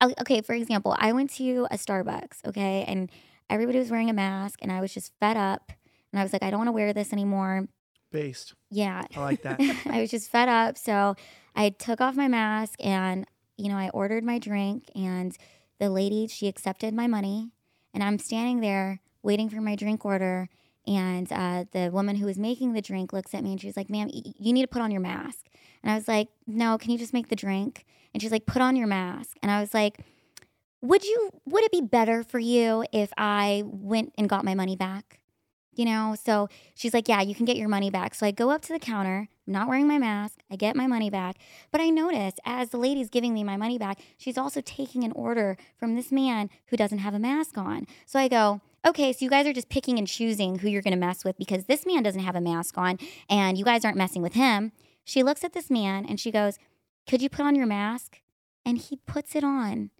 Speaker 3: Okay, for example, I went to a Starbucks, okay, and everybody was wearing a mask, and I was just fed up. And I was like, I don't want to wear this anymore.
Speaker 1: Based.
Speaker 3: Yeah.
Speaker 1: I like that.
Speaker 3: I was just fed up. So I took off my mask and, you know, I ordered my drink and the lady, she accepted my money. And I'm standing there waiting for my drink order. And uh, the woman who was making the drink looks at me and she's like, "Ma'am, y- you need to put on your mask." And I was like, "No, can you just make the drink?" And she's like, "Put on your mask." And I was like, "Would you? Would it be better for you if I went and got my money back?" You know, so she's like, Yeah, you can get your money back. So I go up to the counter, I'm not wearing my mask, I get my money back. But I notice as the lady's giving me my money back, she's also taking an order from this man who doesn't have a mask on. So I go, Okay, so you guys are just picking and choosing who you're gonna mess with because this man doesn't have a mask on and you guys aren't messing with him. She looks at this man and she goes, Could you put on your mask? And he puts it on.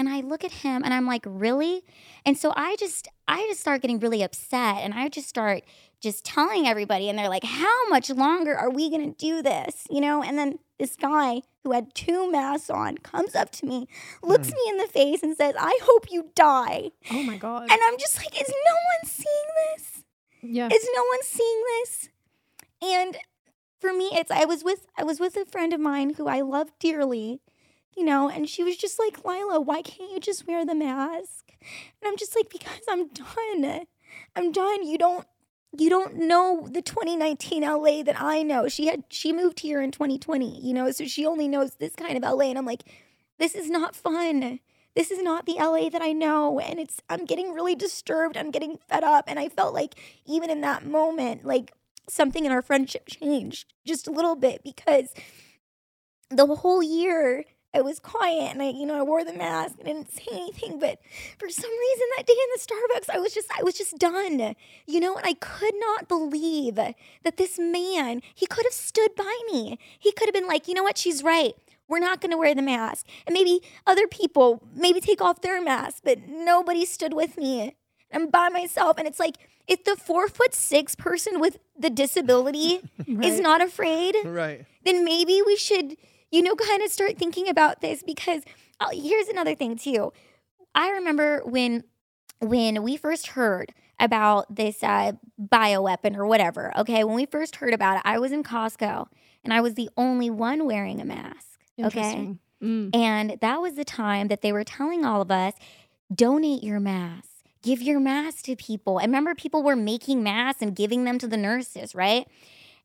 Speaker 3: And I look at him and I'm like, really? And so I just I just start getting really upset and I just start just telling everybody and they're like, "How much longer are we going to do this?" You know? And then this guy who had two masks on comes up to me, looks hmm. me in the face and says, "I hope you die."
Speaker 2: Oh my god.
Speaker 3: And I'm just like, "Is no one seeing this?
Speaker 2: yeah.
Speaker 3: Is no one seeing this?" And for me, it's I was with I was with a friend of mine who I love dearly, you know, and she was just like, Lila, why can't you just wear the mask? And I'm just like, because I'm done. I'm done. You don't you don't know the 2019 LA that I know. She had she moved here in 2020, you know, so she only knows this kind of LA. And I'm like, this is not fun. This is not the LA that I know. And it's I'm getting really disturbed. I'm getting fed up. And I felt like even in that moment, like something in our friendship changed just a little bit because the whole year I was quiet and I, you know, I wore the mask and didn't say anything. But for some reason that day in the Starbucks, I was just, I was just done, you know, and I could not believe that this man, he could have stood by me. He could have been like, you know what, she's right. We're not going to wear the mask. And maybe other people maybe take off their mask, but nobody stood with me. I'm by myself. And it's like, if the four foot six person with the disability is not afraid,
Speaker 1: Right.
Speaker 3: then maybe we should, you know, kind of start thinking about this because oh, here's another thing too. I remember when when we first heard about this uh, bioweapon or whatever. Okay, when we first heard about it, I was in Costco and I was the only one wearing a mask. Okay,
Speaker 2: Mm.
Speaker 3: and that was the time that they were telling all of us donate your mask. give your mask to people. And remember, people were making masks and giving them to the nurses, right?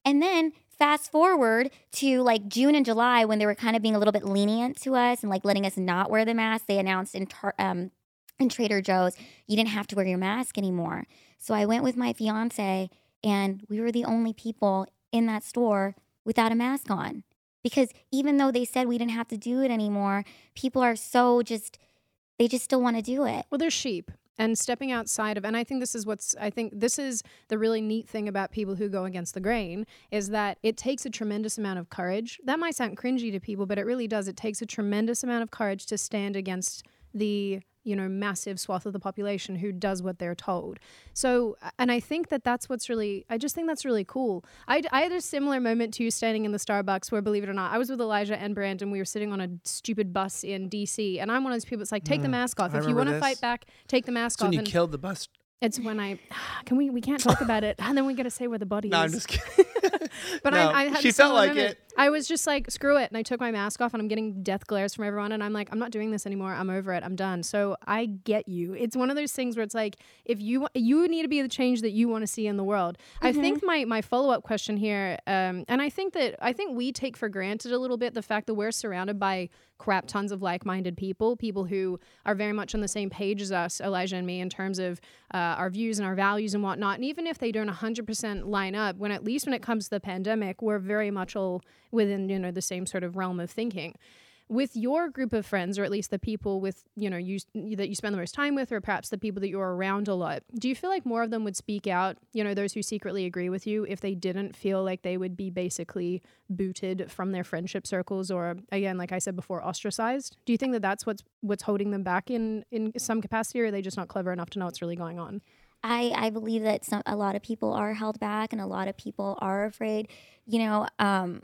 Speaker 3: And then fast forward to like June and July when they were kind of being a little bit lenient to us and like letting us not wear the mask. They announced in tar- um, in Trader Joe's, you didn't have to wear your mask anymore. So I went with my fiance, and we were the only people in that store without a mask on. Because even though they said we didn't have to do it anymore, people are so just, they just still want to do it.
Speaker 2: Well, they're sheep. And stepping outside of, and I think this is what's, I think this is the really neat thing about people who go against the grain is that it takes a tremendous amount of courage. That might sound cringy to people, but it really does. It takes a tremendous amount of courage to stand against the, you know, massive swath of the population who does what they're told. So, and I think that that's what's really, I just think that's really cool. I, I had a similar moment to you standing in the Starbucks where, believe it or not, I was with Elijah and Brandon. We were sitting on a stupid bus in DC, and I'm one of those people that's like, take the hmm, mask off.
Speaker 1: I
Speaker 2: if you want to fight back, take the mask
Speaker 1: So
Speaker 2: off.
Speaker 1: when you
Speaker 2: And
Speaker 1: killed the bus.
Speaker 2: it's when I, can we, we can't talk about it. And then we got to say where the body
Speaker 1: No, I'm
Speaker 2: is.
Speaker 1: just kidding.
Speaker 2: But
Speaker 1: No,
Speaker 2: I, I had
Speaker 1: she felt like
Speaker 2: moment.
Speaker 1: it.
Speaker 2: I was just like, screw it. And I took my mask off and I'm getting death glares from everyone. And I'm like, I'm not doing this anymore. I'm over it. I'm done. So I get you. It's one of those things where it's like, if you you need to be the change that you want to see in the world. I think my my follow up question here, um, and I think that I think we take for granted a little bit the fact that we're surrounded by crap tons of like minded people, people who are very much on the same page as us, Elijah and me, in terms of uh, our views and our values and whatnot. And even if they don't 100% line up, when at least when it comes to the pandemic, we're very much all within you know the same sort of realm of thinking. With your group of friends, or at least the people with you know you that you spend the most time with, or perhaps the people that you're around a lot, do you feel like more of them would speak out? You know, those who secretly agree with you, if they didn't feel like they would be basically booted from their friendship circles, or again, like I said before, ostracized. Do you think that that's what's what's holding them back in in some capacity, or are they just not clever enough to know what's really going on?
Speaker 3: I, I believe that some a lot of people are held back and a lot of people are afraid. You know, um,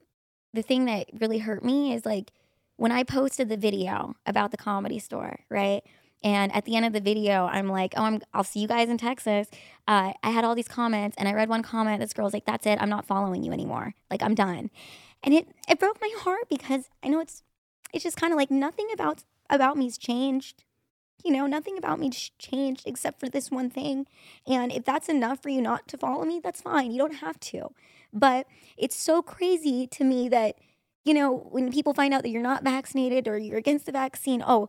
Speaker 3: the thing that really hurt me is like when I posted the video about the comedy store, right? And at the end of the video, I'm like, "Oh, I'm, I'll see you guys in Texas." Uh, I had all these comments, and I read one comment. This girl's like, "That's it. I'm not following you anymore. Like, I'm done." And it it broke my heart because I know it's it's just kind of like nothing about about me's changed. you know, nothing about me changed except for this one thing. And if that's enough for you not to follow me, that's fine. You don't have to. But it's so crazy to me that, you know, when people find out that you're not vaccinated or you're against the vaccine, oh,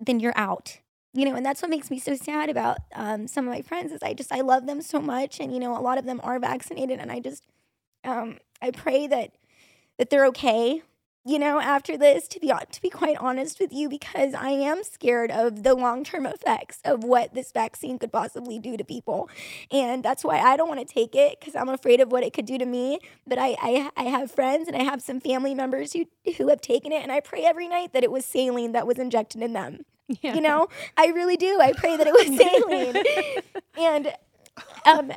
Speaker 3: then you're out. You know, and that's what makes me so sad about um, some of my friends is I just I love them so much, and you know, a lot of them are vaccinated, and I just um, I pray that that they're okay you know, after this, to be to be quite honest with you, because I am scared of the long term effects of what this vaccine could possibly do to people, and that's why I don't want to take it because I'm afraid of what it could do to me. But I, I I have friends and I have some family members who who have taken it, and I pray every night that it was saline that was injected in them. Yeah. You know, I really do. I pray that it was saline, and um,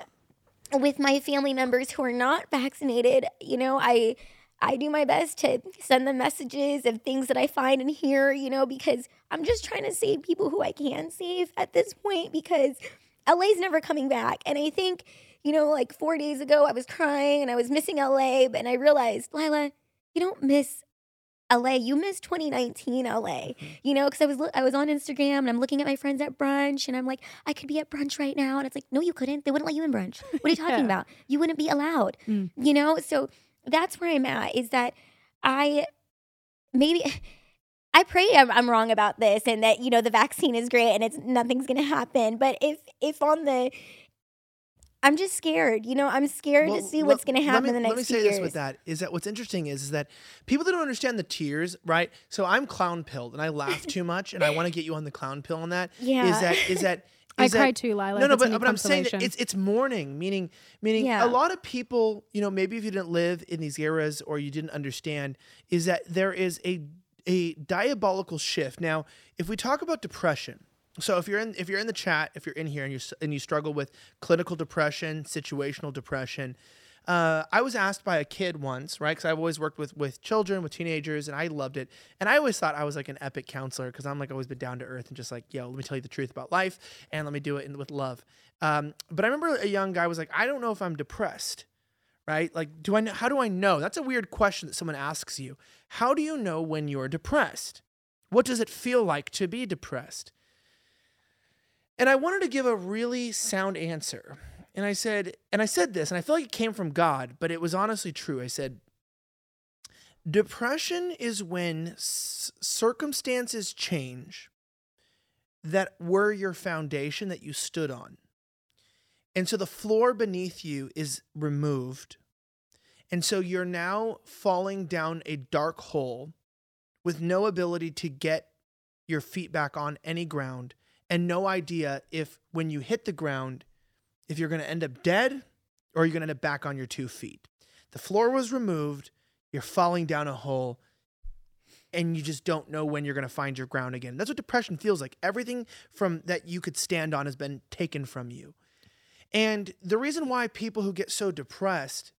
Speaker 3: with my family members who are not vaccinated, you know, I I do my best to send them messages of things that I find and hear, you know, because I'm just trying to save people who I can save at this point because LA's never coming back. And I think, you know, like four days ago, I was crying and I was missing LA, and I realized, Lila, you don't miss LA. You miss 2019 LA. Mm-hmm. You know, because I was I was on Instagram and I'm looking at my friends at brunch and I'm like, I could be at brunch right now, and it's like, no, you couldn't. They wouldn't let you in brunch. What are you talking yeah. about? You wouldn't be allowed. Mm. You know, so that's where I'm at is that I maybe I pray I'm, I'm, wrong about this and that you know the vaccine is great and it's nothing's going to happen but if if on the I'm just scared. You know, I'm scared well, to see what's going to happen
Speaker 1: me,
Speaker 3: in the next year.
Speaker 1: Let me say
Speaker 3: years.
Speaker 1: this with that is that what's interesting is, is that people that don't understand the tears, right? So I'm clown pilled and I laugh too much and I want to get you on the clown pill on that.
Speaker 3: Yeah.
Speaker 1: Is that is that
Speaker 2: I cried too, Lila.
Speaker 1: No, no, but, but I'm saying that it's it's mourning, meaning meaning
Speaker 3: yeah.
Speaker 1: a lot of people, you know, maybe if you didn't live in these eras or you didn't understand, is that there is a a diabolical shift. Now, if we talk about depression, so if you're in if you're in the chat, if you're in here and you and you struggle with clinical depression, situational depression, uh, I was asked by a kid once, right? Because I've always worked with with children, with teenagers, and I loved it. And I always thought I was like an epic counselor because I'm like always been down to earth and just like, yo, let me tell you the truth about life and let me do it in, with love. Um, but I remember a young guy was like, I don't know if I'm depressed, right? Like, do I? Know, how do I know? That's a weird question that someone asks you. How do you know when you're depressed? What does it feel like to be depressed? And I wanted to give a really sound answer. And I said, and I said this, and I feel like it came from God, but it was honestly true. I said, Depression is when s- circumstances change that were your foundation that you stood on. And so the floor beneath you is removed. And so you're now falling down a dark hole with no ability to get your feet back on any ground and no idea if when you hit the ground, if you're going to end up dead or you're going to end up back on your two feet. The floor was removed, you're falling down a hole, and you just don't know when you're going to find your ground again. That's what depression feels like. Everything from that you could stand on has been taken from you. And the reason why people who get so depressed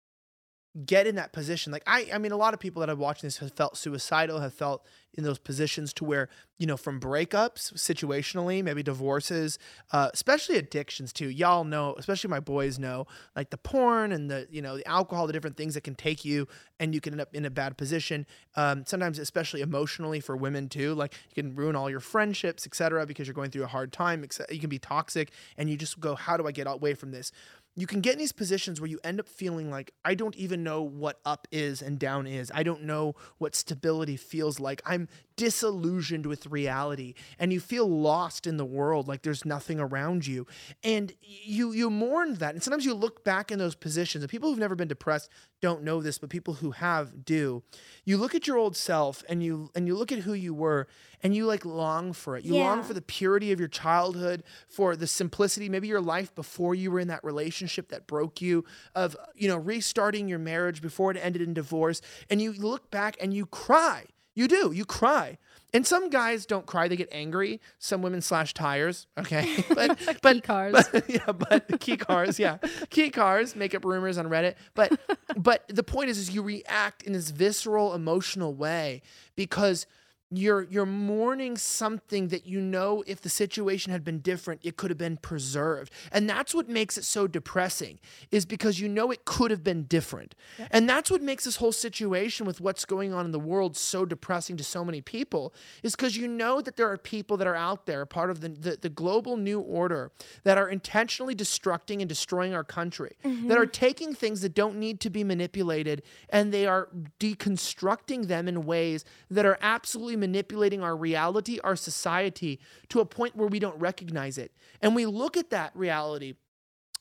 Speaker 1: get in that position, like I, I mean, a lot of people that I've watched this have felt suicidal, have felt in those positions to where you know from breakups situationally maybe divorces uh, especially addictions too. Y'all know especially my boys know like the porn and the you know the alcohol the different things that can take you and you can end up in a bad position. Um, sometimes especially emotionally for women too like you can ruin all your friendships etc because you're going through a hard time you can be toxic and you just go how do i get away from this you can get in these positions where you end up feeling like I don't even know what up is and down is. I don't know what stability feels like. I'm disillusioned with reality and you feel lost in the world like there's nothing around you. And you you mourn that. And sometimes you look back in those positions and people who've never been depressed don't know this, but people who have do. You look at your old self and you and you look at who you were and you like long for it. You yeah. long for the purity of your childhood, for the simplicity, maybe your life before you were in that relationship that broke you, of you know, restarting your marriage before it ended in divorce. And you look back and you cry. You do, you cry. And some guys don't cry; they get angry. Some women slash tires. Okay,
Speaker 2: but but key cars.
Speaker 1: But, yeah, but key cars. Yeah, key cars make up rumors on Reddit. But but the point is, is you react in this visceral, emotional way because you're you're mourning something that you know if the situation had been different it could have been preserved. And that's what makes it so depressing is because you know it could have been different. And that's what makes this whole situation with what's going on in the world so depressing to so many people is because you know that there are people that are out there part of the, the, the global new order that are intentionally destructing and destroying our country mm-hmm. that are taking things that don't need to be manipulated and they are deconstructing them in ways that are absolutely manipulating our reality, our society to a point where we don't recognize it. And we look at that reality,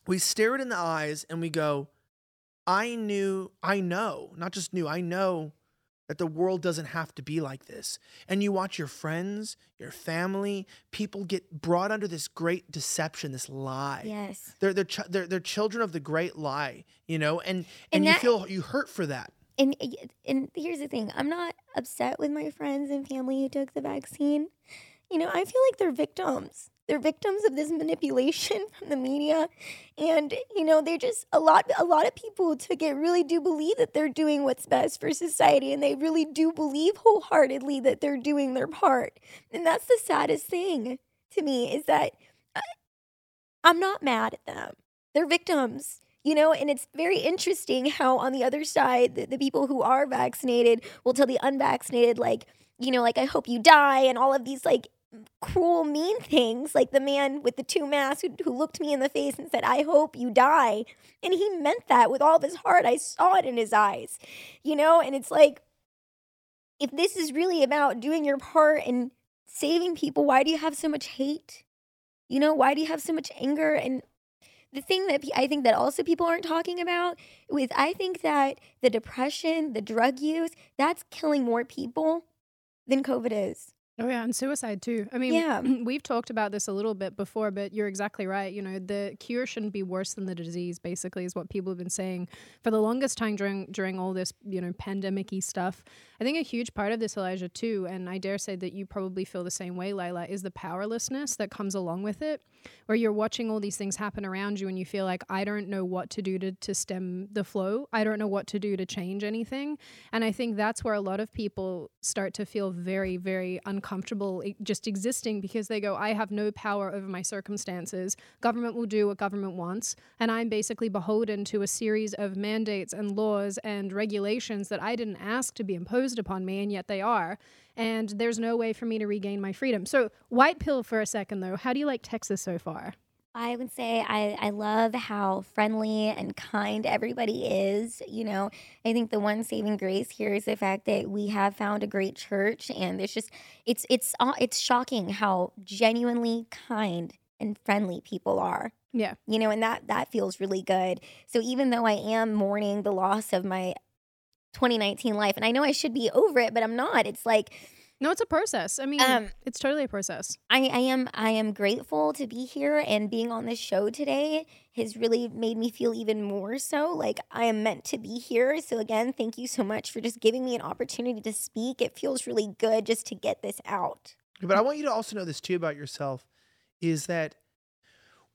Speaker 1: we stare it in the eyes, and we go, I knew, I know, not just knew, I know that the world doesn't have to be like this. And you watch your friends, your family, people get brought under this great deception, this lie.
Speaker 3: Yes.
Speaker 1: They're, they're, ch- they're, they're children of the great lie, you know, and, and,
Speaker 3: And
Speaker 1: you feel you hurt for that.
Speaker 3: And and here's the thing, I'm not upset with my friends and family who took the vaccine. You know, I feel like they're victims. They're victims of this manipulation from the media. And, you know, they're just a lot a lot of people who took it really do believe that they're doing what's best for society and they really do believe wholeheartedly that they're doing their part. And that's the saddest thing to me is that I, I'm not mad at them. They're victims you know and it's very interesting how on the other side the, the people who are vaccinated will tell the unvaccinated like you know like i hope you die and all of these like cruel mean things like the man with the two masks who, who looked me in the face and said i hope you die and he meant that with all of his heart. I saw it in his eyes you know and it's like if this is really about doing your part and saving people why do you have so much hate? You know why do you have so much anger? And the thing that I think that also people aren't talking about is I think that the depression, the drug use, that's killing more people than COVID is.
Speaker 2: Oh yeah, and suicide too. I mean,
Speaker 3: Yeah.
Speaker 2: we've talked about this a little bit before, but you're exactly right. You know, the cure shouldn't be worse than the disease. Basically, is what people have been saying for the longest time during during all this you know pandemic-y stuff. I think a huge part of this, Elijah, too, and I dare say that you probably feel the same way, Lila, is the powerlessness that comes along with it, where you're watching all these things happen around you and you feel like I don't know what to do to to stem the flow. I don't know what to do to change anything, and I think that's where a lot of people start to feel very, very uncomfortable just existing because they go, I have no power over my circumstances. Government will do what government wants. And I'm basically beholden to a series of mandates and laws and regulations that I didn't ask to be imposed upon me, and yet they are. And there's no way for me to regain my freedom. So, white pill for a second, though. How do you like Texas so far?
Speaker 3: I would say I, I love how friendly and kind everybody is. You know, I think the one saving grace here is the fact that we have found a great church, and it's just it's it's uh, it's shocking how genuinely kind and friendly people are.
Speaker 2: Yeah.
Speaker 3: You know, and that that feels really good. So even though I am mourning the loss of my 2019 life, and I know I should be over it, but I'm not. It's like
Speaker 2: No, it's a process. I mean,
Speaker 3: Um,
Speaker 2: it's totally a process.
Speaker 3: I, I am I am grateful to be here and being on this show today has really made me feel even more so like I am meant to be here. So again, thank you so much for just giving me an opportunity to speak. It feels really good just to get this out.
Speaker 1: But I want you to also know this too about yourself is that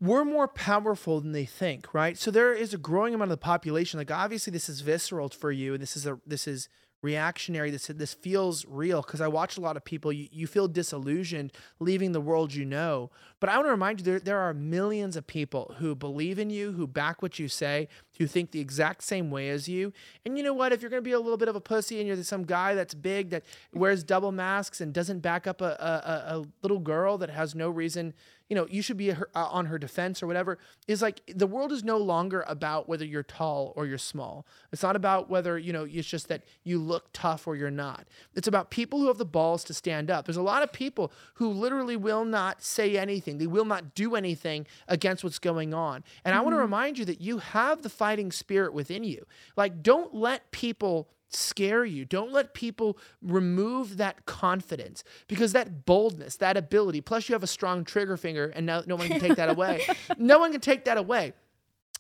Speaker 1: we're more powerful than they think, right? So there is a growing amount of the population. Like obviously this is visceral for you, and this is a this is reactionary. This this feels real because I watch a lot of people. You, you feel disillusioned leaving the world you know. But I want to remind you there there are millions of people who believe in you, who back what you say, who think the exact same way as you. And you know what? If you're gonna be a little bit of a pussy and you're some guy that's big that wears double masks and doesn't back up a a, a, little girl that has no reason you know, you should be her, uh, on her defense or whatever. Is like the world is no longer about whether you're tall or you're small. It's not about whether, you know, it's just that you look tough or you're not. It's about people who have the balls to stand up. There's a lot of people who literally will not say anything, they will not do anything against what's going on. And I want to remind you that you have the fighting spirit within you. Like, don't let people scare you. Don't let people remove that confidence because that boldness, that ability, plus you have a strong trigger finger and no, no one can take that away. no one can take that away.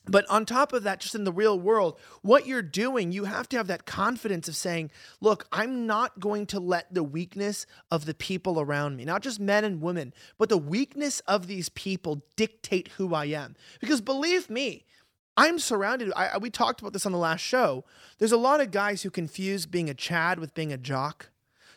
Speaker 1: But on top of that, just in the real world, what you're doing, you have to have that confidence of saying, look, I'm not going to let the weakness of the people around me, not just men and women, but the weakness of these people dictate who I am. Because believe me, I'm surrounded. I, we talked about this on the last show. There's a lot of guys who confuse being a Chad with being a jock.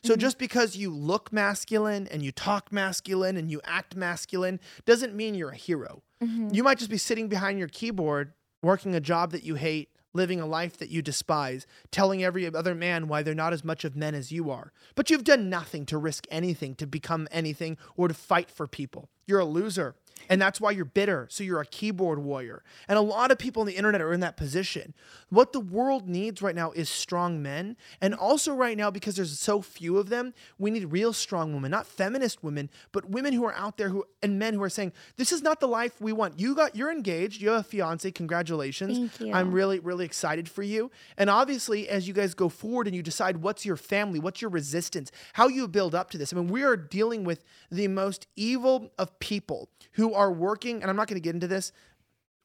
Speaker 1: So mm-hmm. just because you look masculine and you talk masculine and you act masculine doesn't mean you're a hero. Mm-hmm. You might just be sitting behind your keyboard, working a job that you hate, living a life that you despise, telling every other man why they're not as much of men as you are. But you've done nothing to risk anything, to become anything, or to fight for people. You're a loser. And that's why you're bitter. So you're a keyboard warrior. And a lot of people on the internet are in that position. What the world needs right now is strong men. And also, right now, because there's so few of them, we need real strong women, not feminist women, but women who are out there who and men who are saying, This is not the life we want. You got you're engaged, you have a fiance, congratulations.
Speaker 3: Thank you.
Speaker 1: I'm really, really excited for you. And obviously, as you guys go forward and you decide what's your family, what's your resistance, how you build up to this. I mean, we are dealing with the most evil of people who are working, and I'm not going to get into this.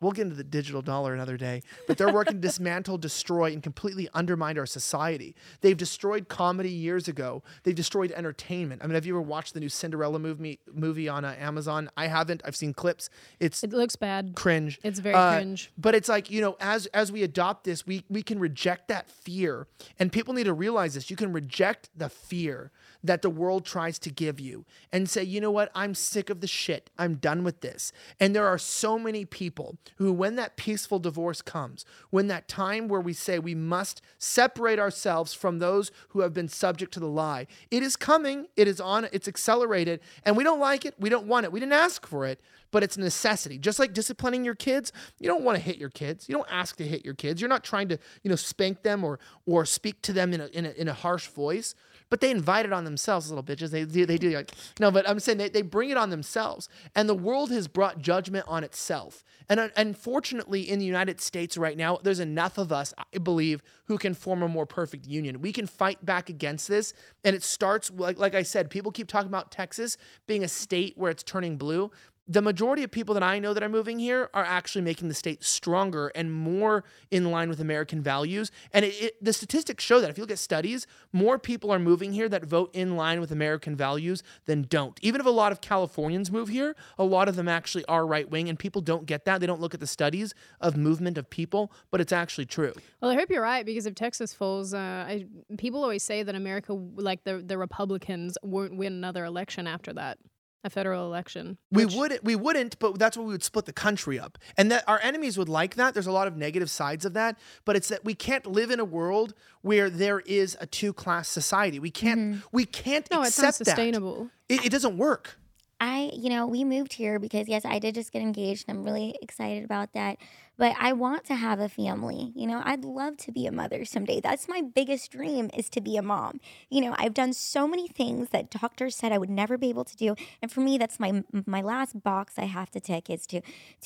Speaker 1: We'll get into the digital dollar another day, but they're working to dismantle, destroy, and completely undermine our society. They've destroyed comedy years ago. They've destroyed entertainment. I mean, have you ever watched the new Cinderella movie movie on uh, Amazon? I haven't. I've seen clips. It's
Speaker 2: It looks bad.
Speaker 1: cringe.
Speaker 2: It's very
Speaker 1: Uh,
Speaker 2: cringe.
Speaker 1: But it's like, you know, as as we adopt this, we we can reject that fear. And people need to realize this. You can reject the fear that the world tries to give you and say, "You know what? I'm sick of the shit. I'm done with this." And there are so many people who when that peaceful divorce comes, when that time where we say we must separate ourselves from those who have been subject to the lie, it is coming. It is on. It's accelerated, and we don't like it. We don't want it. We didn't ask for it but it's a necessity. Just like disciplining your kids, you don't want to hit your kids. You don't ask to hit your kids. You're not trying to, you know, spank them or or speak to them in a in a, in a harsh voice. But they invite it on themselves, little bitches. They do, they do like no, but I'm saying they, they bring it on themselves, and the world has brought judgment on itself. And uh, unfortunately, in the United States right now, there's enough of us, I believe, who can form a more perfect union. We can fight back against this, and it starts like like I said. People keep talking about Texas being a state where it's turning blue the majority of people that I know that are moving here are actually making the state stronger and more in line with American values. And it, it, the statistics show that if you look at studies, more people are moving here that vote in line with American values than don't. Even if a lot of Californians move here, a lot of them actually are right wing, and people don't get that. They don't look at the studies of movement of people, but it's actually true.
Speaker 2: Well, I hope you're right because if Texas falls, uh, I, people always say that America, like the the Republicans, won't win another election after that, a federal election.
Speaker 1: We wouldn't, we wouldn't, but that's what we would split the country up, and that our enemies would like that. There's a lot of negative sides of that, but it's that we can't live in a world where there is a two class society. We can't, mm-hmm. we can't
Speaker 2: No, it's not sustainable.
Speaker 1: that. It, it doesn't work.
Speaker 3: I, you know, we moved here because yes, I did just get engaged and I'm really excited about that. But I want to have a family. You know, I'd love to be a mother someday. That's my biggest dream is to be a mom. You know, I've done so many things that doctors said I would never be able to do. And for me, that's my my last box I have to tick is to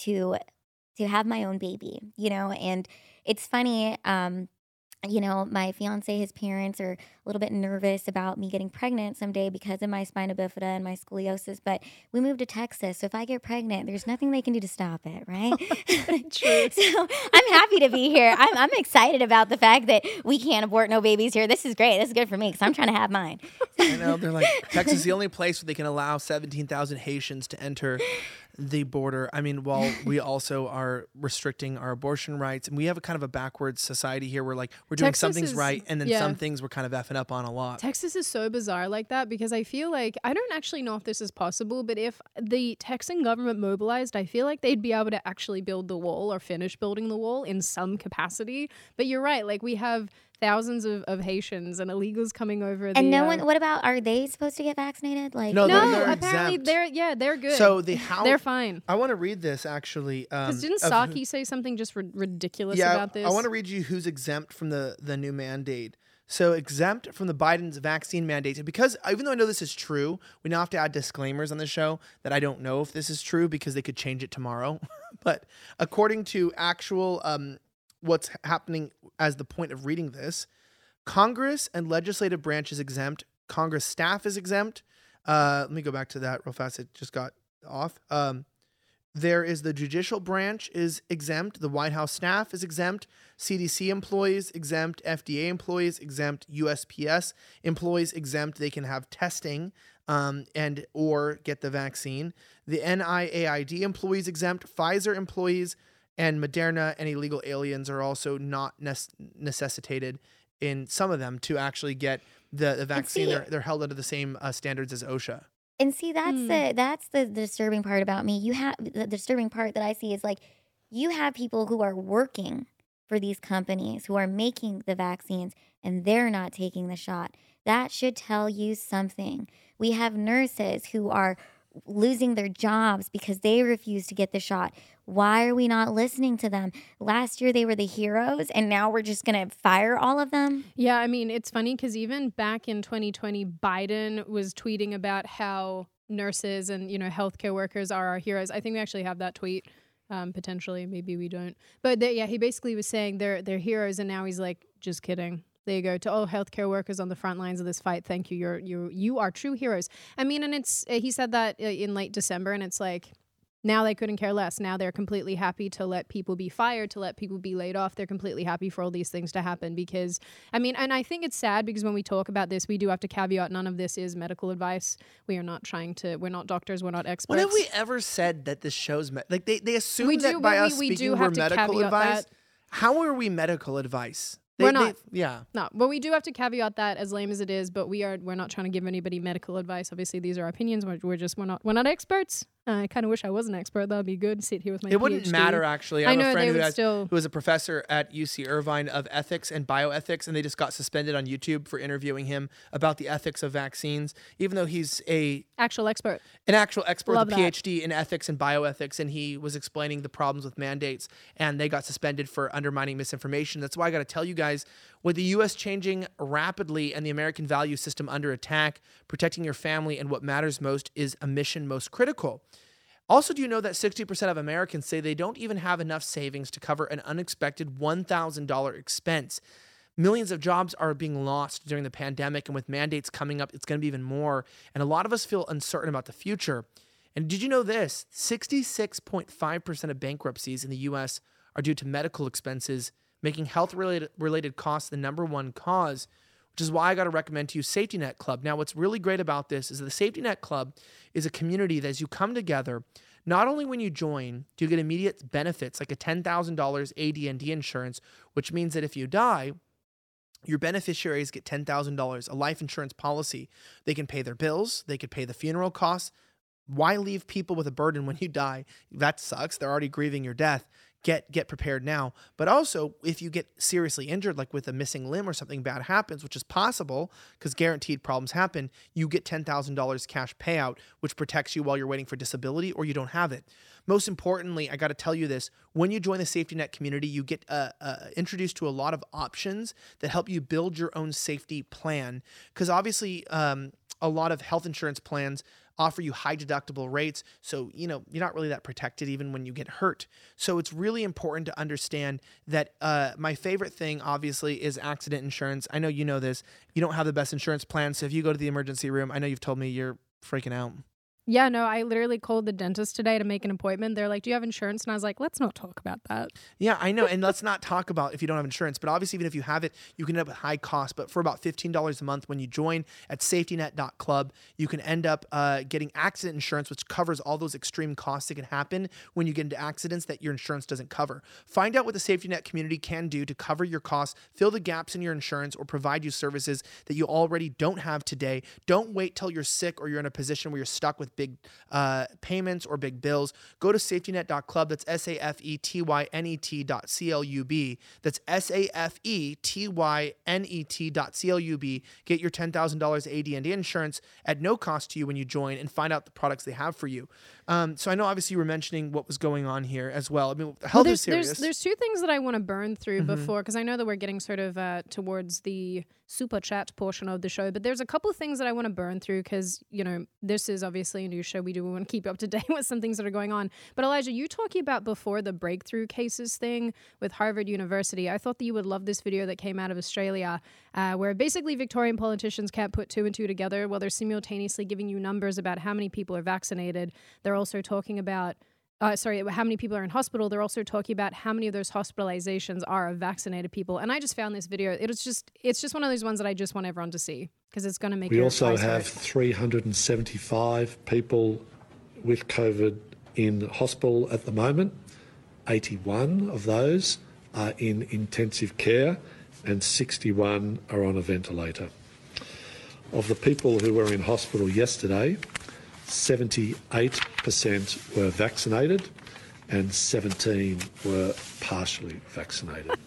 Speaker 3: to to have my own baby, you know, and it's funny um you know, my fiance, his parents are a little bit nervous about me getting pregnant someday because of my spina bifida and my scoliosis. But we moved to Texas, so if I get pregnant, there's nothing they can do to stop it, right?
Speaker 2: True.
Speaker 3: so I'm happy to be here. I'm, I'm excited about the fact that we can't abort no babies here. This is great. This is good for me because I'm trying to have mine.
Speaker 1: I know they're like Texas is the only place where they can allow 17,000 Haitians to enter the border. I mean, while we also are restricting our abortion rights, and we have a kind of a backwards society here where like we're doing some things
Speaker 2: is-
Speaker 1: right, and then
Speaker 2: yeah.
Speaker 1: some things we're kind of effing up on a lot.
Speaker 2: Texas is so bizarre like that because I feel like I don't actually know if this is possible, but if the Texan government mobilized, I feel like they'd be able to actually build the wall or finish building the wall in some capacity. But you're right, like we have thousands of, of Haitians and illegals coming over. the,
Speaker 3: And no
Speaker 2: uh,
Speaker 3: one, what about, are they supposed to get vaccinated? Like,
Speaker 1: No,
Speaker 2: No,
Speaker 1: they're- they're
Speaker 2: apparently
Speaker 1: exempt.
Speaker 2: they're yeah they're good.
Speaker 1: So the how
Speaker 2: they're fine.
Speaker 1: I want to read this actually. Um,
Speaker 2: Because didn't
Speaker 1: of who-
Speaker 2: Psaki say something just ri- ridiculous
Speaker 1: yeah,
Speaker 2: about this?
Speaker 1: I want to read you who's exempt from the the new mandate. So exempt from the Biden's vaccine mandate. And Because even though I know this is true, we now have to add disclaimers on the show that I don't know if this is true because they could change it tomorrow. but according to actual um, what's happening as the point of reading this, Congress and legislative branch is exempt. Congress staff is exempt. Uh, let me go back to that real fast. It just got off. Um, there is the judicial branch is exempt. The White House staff is exempt. CDC employees exempt. FDA employees exempt. USPS employees exempt. They can have testing um, and or get the vaccine. The NIAID employees exempt. Pfizer employees and Moderna and illegal aliens are also not nec- necessitated in some of them to actually get the, the vaccine.
Speaker 6: see-
Speaker 1: They're, they're held under the same uh, standards as OSHA.
Speaker 6: And see, that's
Speaker 2: Hmm.
Speaker 6: the that's the disturbing part about me. You have the disturbing part that I see is like you have people who are working for these companies who are making the vaccines and they're not taking the shot. That should tell you something. We have nurses who are losing their jobs because they refuse to get the shot. Why are we not listening to them? Last year they were the heroes and now we're just going to fire all of them?
Speaker 2: Yeah, I mean, it's funny because even back in 2020, Biden was tweeting about how nurses and, you know, healthcare workers are our heroes. I think we actually have that tweet. Um, potentially, maybe we don't. But they, yeah, he basically was saying they're they're heroes, and now he's like, just kidding. There you go to all healthcare workers on the front lines of this fight. Thank you. You're you you are true heroes. I mean, and it's he said that uh, in late December, and it's like now they couldn't care less. Now they're completely happy to let people be fired, to let people be laid off. They're completely happy for all these things to happen because, I mean, and I think it's sad because when we talk about this, we do have to caveat none of this is medical advice. We are not trying to, we're not doctors, we're not experts.
Speaker 1: When have we ever said that this shows me- like they they assume
Speaker 2: we
Speaker 1: that
Speaker 2: do,
Speaker 1: by
Speaker 2: we,
Speaker 1: us
Speaker 2: we
Speaker 1: speaking do
Speaker 2: have
Speaker 1: we're
Speaker 2: to
Speaker 1: medical advice?
Speaker 2: that.
Speaker 1: How are we medical advice?
Speaker 2: We're not.
Speaker 1: yeah.
Speaker 2: No, but we do have to caveat that as lame as it is. But we are we're not trying to give anybody medical advice. Obviously, these are opinions. We're, we're just we're not we're not experts. I kind of wish I was an expert. That'd be good. Sit here with my.
Speaker 1: It wouldn't
Speaker 2: PhD.
Speaker 1: matter actually. I
Speaker 2: I
Speaker 1: have
Speaker 2: know,
Speaker 1: a friend who, has,
Speaker 2: still-
Speaker 1: who is a professor at UC Irvine of ethics and bioethics, and they just got suspended on YouTube for interviewing him about the ethics of vaccines, even though he's a
Speaker 2: Actual expert.
Speaker 1: an actual expert
Speaker 2: Love
Speaker 1: with a
Speaker 2: that.
Speaker 1: PhD in ethics and bioethics, and he was explaining the problems with mandates, and they got suspended for undermining misinformation. That's why I got to tell you guys, with the U.S. changing rapidly and the American value system under attack, protecting your family and what matters most is a mission most critical. Also, do you know that 60% of Americans say they don't even have enough savings to cover an unexpected $1,000 expense? Millions of jobs are being lost during the pandemic, and with mandates coming up, it's going to be even more. And a lot of us feel uncertain about the future. And did you know this? 66.5% of bankruptcies in the US are due to medical expenses, making health related, related costs the number one cause, which is why I got to recommend to you Safety Net Club. Now, what's really great about this is the Safety Net Club is a community that as you come together, not only when you join do you get immediate benefits like a $10,000 AD&D insurance, which means that if you die, your beneficiaries get $10,000, a life insurance policy. They can pay their bills, they could pay the funeral costs. Why leave people with a burden when you die? That sucks. They're already grieving your death. Get get prepared now. But also, if you get seriously injured, like with a missing limb or something bad happens, which is possible because guaranteed problems happen, you get $10,000 cash payout, which protects you while you're waiting for disability or you don't have it. Most importantly, I got to tell you this: when you join the safety net community, you get uh, uh, introduced to a lot of options that help you build your own safety plan. Because obviously, um, a lot of health insurance plans offer you high deductible rates, so you know you're not really that protected even when you get hurt. So it's really important to understand that. Uh, my favorite thing, obviously, is accident insurance. I know you know this. You don't have the best insurance plan, so if you go to the emergency room, I know you've told me you're freaking out.
Speaker 2: Yeah, no, I literally called the dentist today to make an appointment. They're like, "Do you have insurance?" And I was like, "Let's not talk about that."
Speaker 1: Yeah, I know. And let's not talk about if you don't have insurance, but obviously, even if you have it, you can end up with high costs. But for about $15 a month, when you join at safetynet.club, you can end up uh, getting accident insurance, which covers all those extreme costs that can happen when you get into accidents that your insurance doesn't cover. Find out what the Safety Net community can do to cover your costs, fill the gaps in your insurance, or provide you services that you already don't have today. Don't wait till you're sick or you're in a position where you're stuck with big uh, payments or big bills. Go to safetynet.club. That's S A F E T Y N E T dot C L U B. That's S A F E T Y N E T dot C L U B. Get your $10,000 AD&D insurance at no cost to you when you join and find out the products they have for you. Um, so I know obviously you were mentioning what was going on here as well. I mean, health
Speaker 2: Well,
Speaker 1: is
Speaker 2: there's,
Speaker 1: serious.
Speaker 2: There's, there's two things that I want to burn through
Speaker 1: Mm-hmm.
Speaker 2: before, because I know that we're getting sort of uh, towards the super chat portion of the show, but there's a couple of things that I want to burn through because, you know, this is obviously new show. We do we want to keep up to date with some things that are going on. But Elijah, you talking about before the breakthrough cases thing with Harvard University, I thought that you would love this video that came out of Australia uh, where basically Victorian politicians can't put two and two together while they're simultaneously giving you numbers about how many people are vaccinated. They're also talking about uh, sorry, how many people are in hospital. They're also talking about how many of those hospitalizations are of vaccinated people. And I just found this video. It was just, it's just one of those ones that I just want everyone to see because it's going to make.
Speaker 7: We also have
Speaker 2: hurt.
Speaker 7: 375 people with COVID in hospital at the moment. 81 of those are in intensive care. and 61 are on a ventilator. Of the people who were in hospital yesterday, 78% were vaccinated and 17 were partially vaccinated.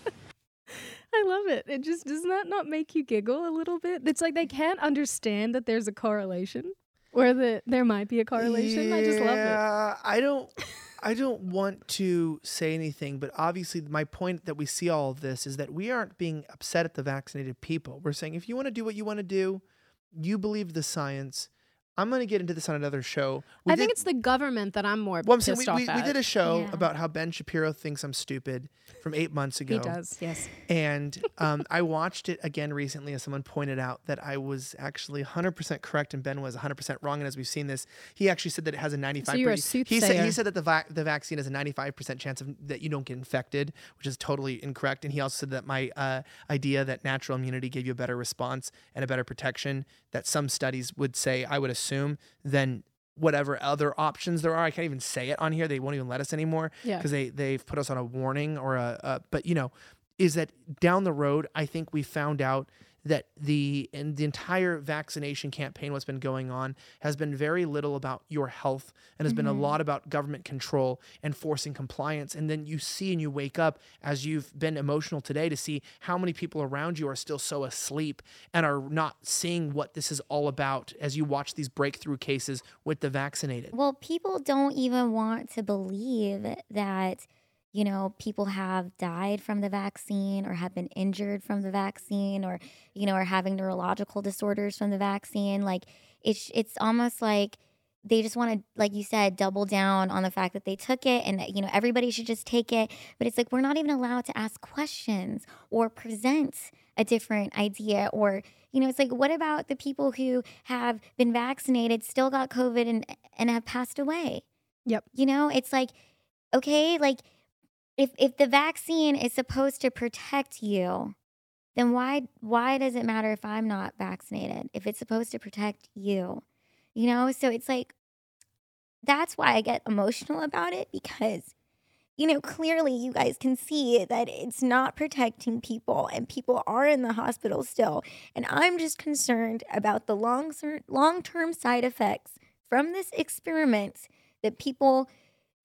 Speaker 2: I love it. It just does that not make you giggle a little bit? It's like they can't understand that there's a correlation, or that there might be a correlation. I just love it.
Speaker 1: Yeah, I don't. I don't want to say anything, but obviously, my point that we see all of this is that we aren't being upset at the vaccinated people. We're saying if you want to do what you want to do, you believe the science. I'm going to get into this on another show. We
Speaker 2: I think it's the government that I'm more
Speaker 1: well, I'm saying
Speaker 2: pissed
Speaker 1: we,
Speaker 2: off
Speaker 1: we, we did a show
Speaker 3: Yeah.
Speaker 1: about how Ben Shapiro thinks I'm stupid from eight months ago.
Speaker 2: he does, yes.
Speaker 1: And um, I watched it again recently as someone pointed out that I was actually 100% correct and Ben was 100% wrong. And as we've seen this, he actually said that it has a 95
Speaker 2: So you're a
Speaker 1: he said, he
Speaker 2: soothsayer.
Speaker 1: said that the, vac- the vaccine has a 95% chance of that you don't get infected, which is totally incorrect. And he also said that my uh, idea that natural immunity gave you a better response and a better protection, that some studies would say, I would assume, than whatever other options there are. I can't even say it on here. They won't even let us anymore
Speaker 2: Yeah.
Speaker 1: because they they've put us on a warning or a, a but you know is that down the road I think we found out that the and the entire vaccination campaign what's been going on has been very little about your health and has been a mm-hmm. lot about government control and forcing compliance. And then you see and you wake up as you've been emotional today to see how many people around you are still so asleep and are not seeing what this is all about as you watch these breakthrough cases with the vaccinated.
Speaker 3: Well, people don't even want to believe that, you know, people have died from the vaccine or have been injured from the vaccine or, you know, are having neurological disorders from the vaccine. Like, it's, it's almost like they just want to, like you said, double down on the fact that they took it and, that you know, everybody should just take it. But it's like we're not even allowed to ask questions or present a different idea or, you know, it's like, what about the people who have been vaccinated, still got COVID, and and have passed away?
Speaker 2: Yep.
Speaker 3: You know, it's like, okay, like if if the vaccine is supposed to protect you, then why why does it matter if I'm not vaccinated? If it's supposed to protect you, you know? So it's like that's why I get emotional about it because you know, clearly you guys can see that it's not protecting people and people are in the hospital still. And I'm just concerned about the long long-term side effects from this experiment that people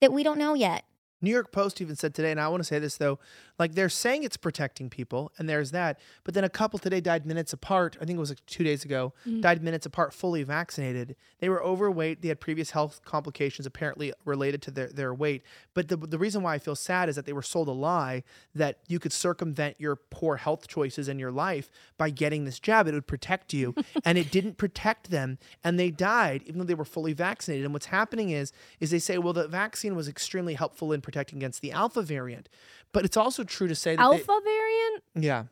Speaker 3: that we don't know yet.
Speaker 1: New York Post even said today, and I want to say this though, like they're saying it's protecting people, and there's that, but then a couple today died minutes apart. I think it was like two days ago, mm. died minutes apart, fully vaccinated. They were overweight. They had previous health complications, apparently related to their, their weight. But the, the reason why I feel sad is that they were sold a lie that you could circumvent your poor health choices in your life by getting this jab. It would protect you, and it didn't protect them, and they died even though they were fully vaccinated. And what's happening is, is they say, well, the vaccine was extremely helpful in protecting against the alpha variant, but it's also true to say that they-
Speaker 2: Alpha variant?
Speaker 1: yeah,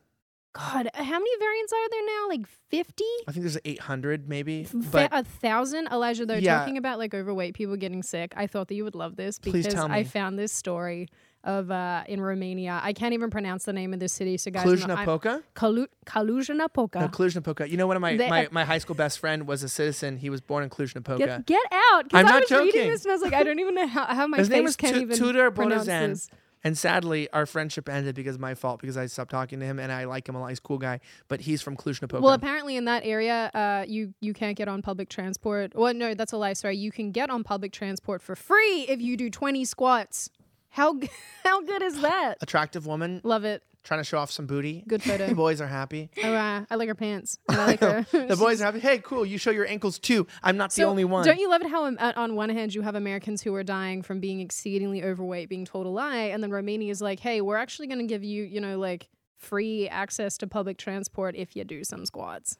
Speaker 2: God, how many variants are there now? Like 50?
Speaker 1: I think there's 800 maybe,
Speaker 2: Fa-
Speaker 1: but
Speaker 2: a thousand elijah though
Speaker 1: Yeah.
Speaker 2: talking about like overweight people getting sick i thought that you would love this because i found this story of uh in romania i can't even pronounce the name of this city so guys not-
Speaker 1: Cluj-Napoca. No, Cluj-Napoca. You know, one of my,
Speaker 2: They-
Speaker 1: my, my high school best friend was a citizen. He was born in Cluj-Napoca.
Speaker 2: Get, get out!
Speaker 1: I'm
Speaker 2: I
Speaker 1: not
Speaker 2: was reading
Speaker 1: joking.
Speaker 2: this and I was like, I don't even know how, how my
Speaker 1: His name was
Speaker 2: can't
Speaker 1: Tu-
Speaker 2: even
Speaker 1: Tudor
Speaker 2: this.
Speaker 1: And sadly, our friendship ended because of my fault because I stopped talking to him and I like him a lot. He's a cool guy, but he's from Cluj-Napoca.
Speaker 2: Well, apparently in that area, uh, you you can't get on public transport. Well, no, that's a lie. Sorry, you can get on public transport for free if you do twenty squats. How how good is that?
Speaker 1: Attractive woman
Speaker 2: Love it.
Speaker 1: Trying to show off some booty.
Speaker 2: Good photo.
Speaker 1: the boys are happy.
Speaker 2: Oh, uh, I like her pants. And I like her.
Speaker 1: the boys are happy. Hey, cool. You show your ankles too. I'm not the only one.
Speaker 2: Don't you love it how um, uh, on one hand you have Americans who are dying from being exceedingly overweight, being told a lie, and then Romania is like, hey, we're actually going to give you, you know, like free access to public transport if you do some squats.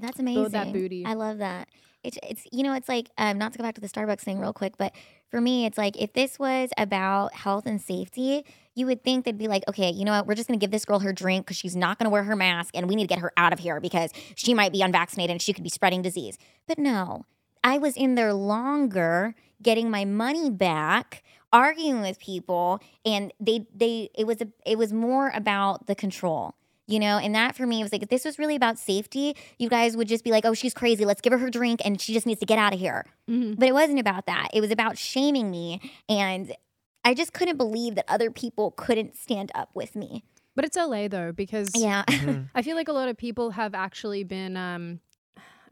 Speaker 3: That's amazing.
Speaker 2: Build that booty.
Speaker 3: I love that. It's it's you know it's like um, not to go back to the Starbucks thing real quick, but for me it's like if this was about health and safety, you would think they'd be like, okay, you know what, we're just gonna give this girl her drink because she's not gonna wear her mask, and we need to get her out of here because she might be unvaccinated and she could be spreading disease. But no, I was in there longer, getting my money back, arguing with people, and they they it was a it was more about the control you know? And that for me was like if this was really about safety you guys would just be like oh she's crazy. Let's give her her drink and she just needs to get out of here mm-hmm. but it wasn't about that. It was about shaming me and i just couldn't believe that other people couldn't stand up with me
Speaker 2: But it's LA though, because
Speaker 3: Yeah.
Speaker 1: Mm-hmm.
Speaker 2: I feel like a lot of people have actually been. Um,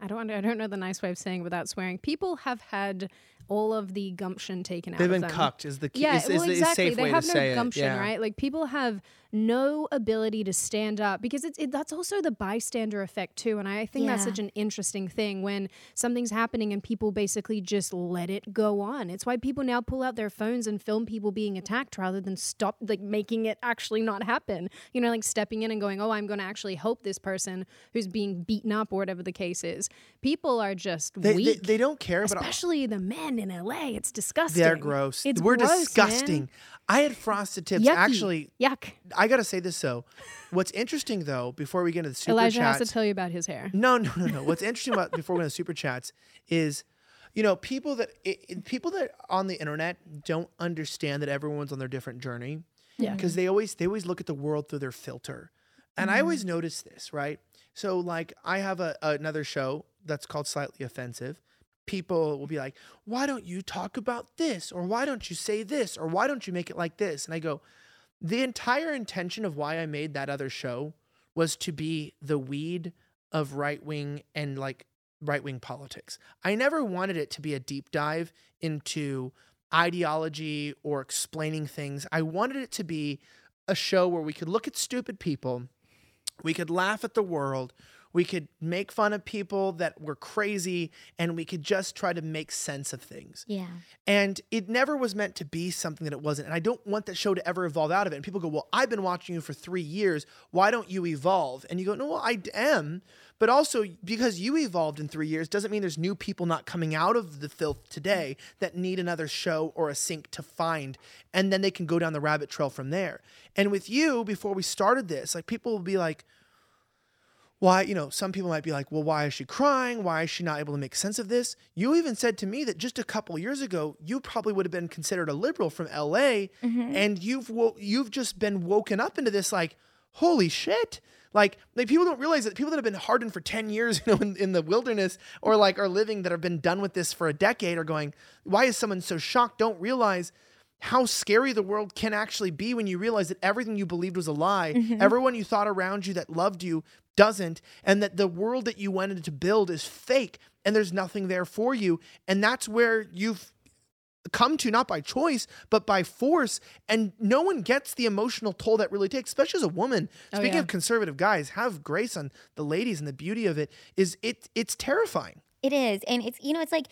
Speaker 2: I don't. I don't know the nice way of saying it without swearing. People have had all of the gumption taken out of them.
Speaker 1: They've
Speaker 2: of
Speaker 1: been
Speaker 2: them.
Speaker 1: cucked. Is the key?
Speaker 2: Yeah,
Speaker 1: is, is
Speaker 2: well,
Speaker 1: the
Speaker 2: exactly.
Speaker 1: safe
Speaker 2: they
Speaker 1: way
Speaker 2: have
Speaker 1: to
Speaker 2: no gumption.
Speaker 1: Yeah.
Speaker 2: right? Like people have no ability to stand up because it's it, that's also the bystander effect too. And I think that's such an interesting thing when something's happening and people basically just let it go on. It's why people now pull out their phones and film people being attacked rather than stop like making it actually not happen. You know, like stepping in and going, "Oh, I'm going to actually help this person who's being beaten up or whatever the case is." People are just
Speaker 1: They, they,
Speaker 2: weak.
Speaker 1: they don't care,
Speaker 2: Especially the men in LA. It's disgusting.
Speaker 1: they're gross.
Speaker 2: It's
Speaker 1: We're
Speaker 2: gross, man.
Speaker 1: disgusting. I had frosted tips.
Speaker 2: Yucky.
Speaker 1: Actually,
Speaker 2: Yuck.
Speaker 1: I gotta say this though. What's interesting though, before we get into the super
Speaker 2: Elijah
Speaker 1: chats,
Speaker 2: has to tell you about his hair.
Speaker 1: No, no, no, no. What's interesting about before we go to super chats is, you know, people that i i- people that on the internet don't understand that everyone's on their different journey.
Speaker 2: Yeah.
Speaker 1: Because they always they always look at the world through their filter, and I always mm-hmm. notice this, right? So like I have a another show that's called Slightly Offensive. People will be like, "Why don't you talk about this?" or "Why don't you say this?" or "Why don't you make it like this?" And I go, the entire intention of why I made that other show was to be the weed of right wing and like right wing politics. I never wanted it to be a deep dive into ideology or explaining things. I wanted it to be a show where we could look at stupid people, we could laugh at the world, we could make fun of people that were crazy, and we could just try to make sense of things.
Speaker 3: Yeah.
Speaker 1: And it never was meant to be something that it wasn't. And I don't want that show to ever evolve out of it. And people go, Well, I've been watching you for three years. Why don't you evolve? And you go, No, well, I am. But also, because you evolved in three years doesn't mean there's new people not coming out of the filth today that need another show or a sink to find. And then they can go down the rabbit trail from there. And with you, before we started this, like people will be like, why, you know, some people might be like, well, why is she crying? Why is she not able to make sense of this? You even said to me that just a couple years ago, you probably would have been considered a liberal from LA, mm-hmm. and you've wo- you've just been woken up into this like, holy shit. Like, like people don't realize that people that have been hardened for 10 years, you know, in, in the wilderness or like are living that have been done with this for a decade are going, why is someone so shocked? Don't realize how scary the world can actually be when you realize that everything you believed was a lie. Mm-hmm. Everyone you thought around you that loved you doesn't, and that the world that you wanted to build is fake and there's nothing there for you. And that's where you've come to not by choice but by force and no one gets the emotional toll that really takes especially as a woman oh, speaking
Speaker 2: yeah.
Speaker 1: of conservative guys have grace on the ladies and the beauty of it is it it's terrifying
Speaker 3: It is. And it's, you know, it's like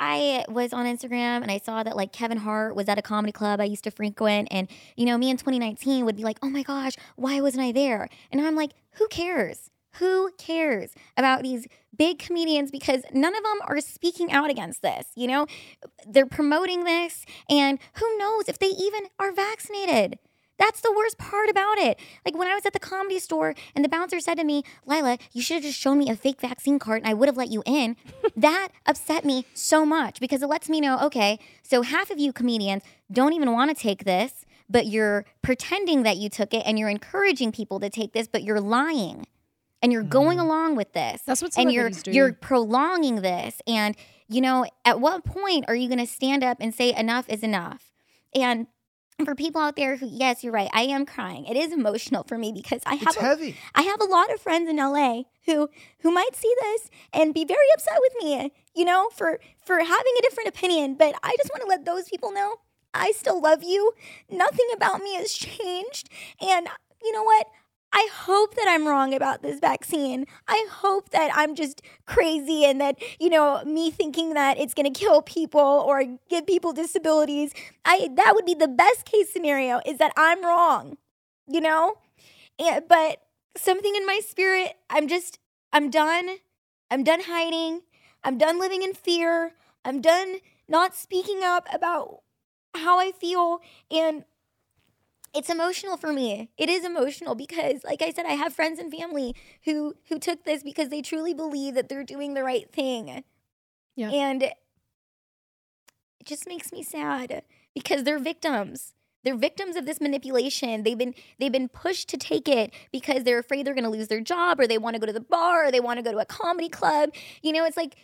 Speaker 3: I was on Instagram and I saw that like Kevin Hart was at a comedy club I used to frequent. And, you know, me in 2019 would be like, oh my gosh, why wasn't I there? And I'm like, who cares? Who cares about these big comedians because none of them are speaking out against this? You know, they're promoting this, and who knows if they even are vaccinated? That's the worst part about it. Like when I was at the comedy store and the bouncer said to me, Lila, you should have just shown me a fake vaccine card and I would have let you in. that upset me so much because it lets me know, okay, so half of you comedians don't even want to take this, but you're pretending that you took it and you're encouraging people to take this, but you're lying. And you're going mm. along with this.
Speaker 2: That's what
Speaker 3: and you're
Speaker 2: do.
Speaker 3: you're prolonging this. And you know, at what point are you going to stand up and say enough is enough? And for people out there who, yes, you're right, I am crying. It is emotional for me because I have
Speaker 1: it's
Speaker 3: a,
Speaker 1: heavy
Speaker 3: I have a lot of friends in LA who who might see this and be very upset with me, you know, for for having a different opinion. But I just want to let those people know I still love you. Nothing about me has changed, and you know what? I hope that I'm wrong about this vaccine. I hope that I'm just crazy and that, you know, me thinking that it's going to kill people or give people disabilities. I that would be the best case scenario is that I'm wrong. You know? And, but something in my spirit, I'm just I'm done. I'm done hiding. I'm done living in fear. I'm done not speaking up about how I feel and it's emotional for me. It is emotional because like I said I have friends and family who who took this because they truly believe that they're doing the right thing.
Speaker 2: Yeah.
Speaker 3: And it just makes me sad because they're victims. They're victims of this manipulation. They've been they've been pushed to take it because they're afraid they're going to lose their job or they want to go to the bar or they want to go to a comedy club. You know, it's like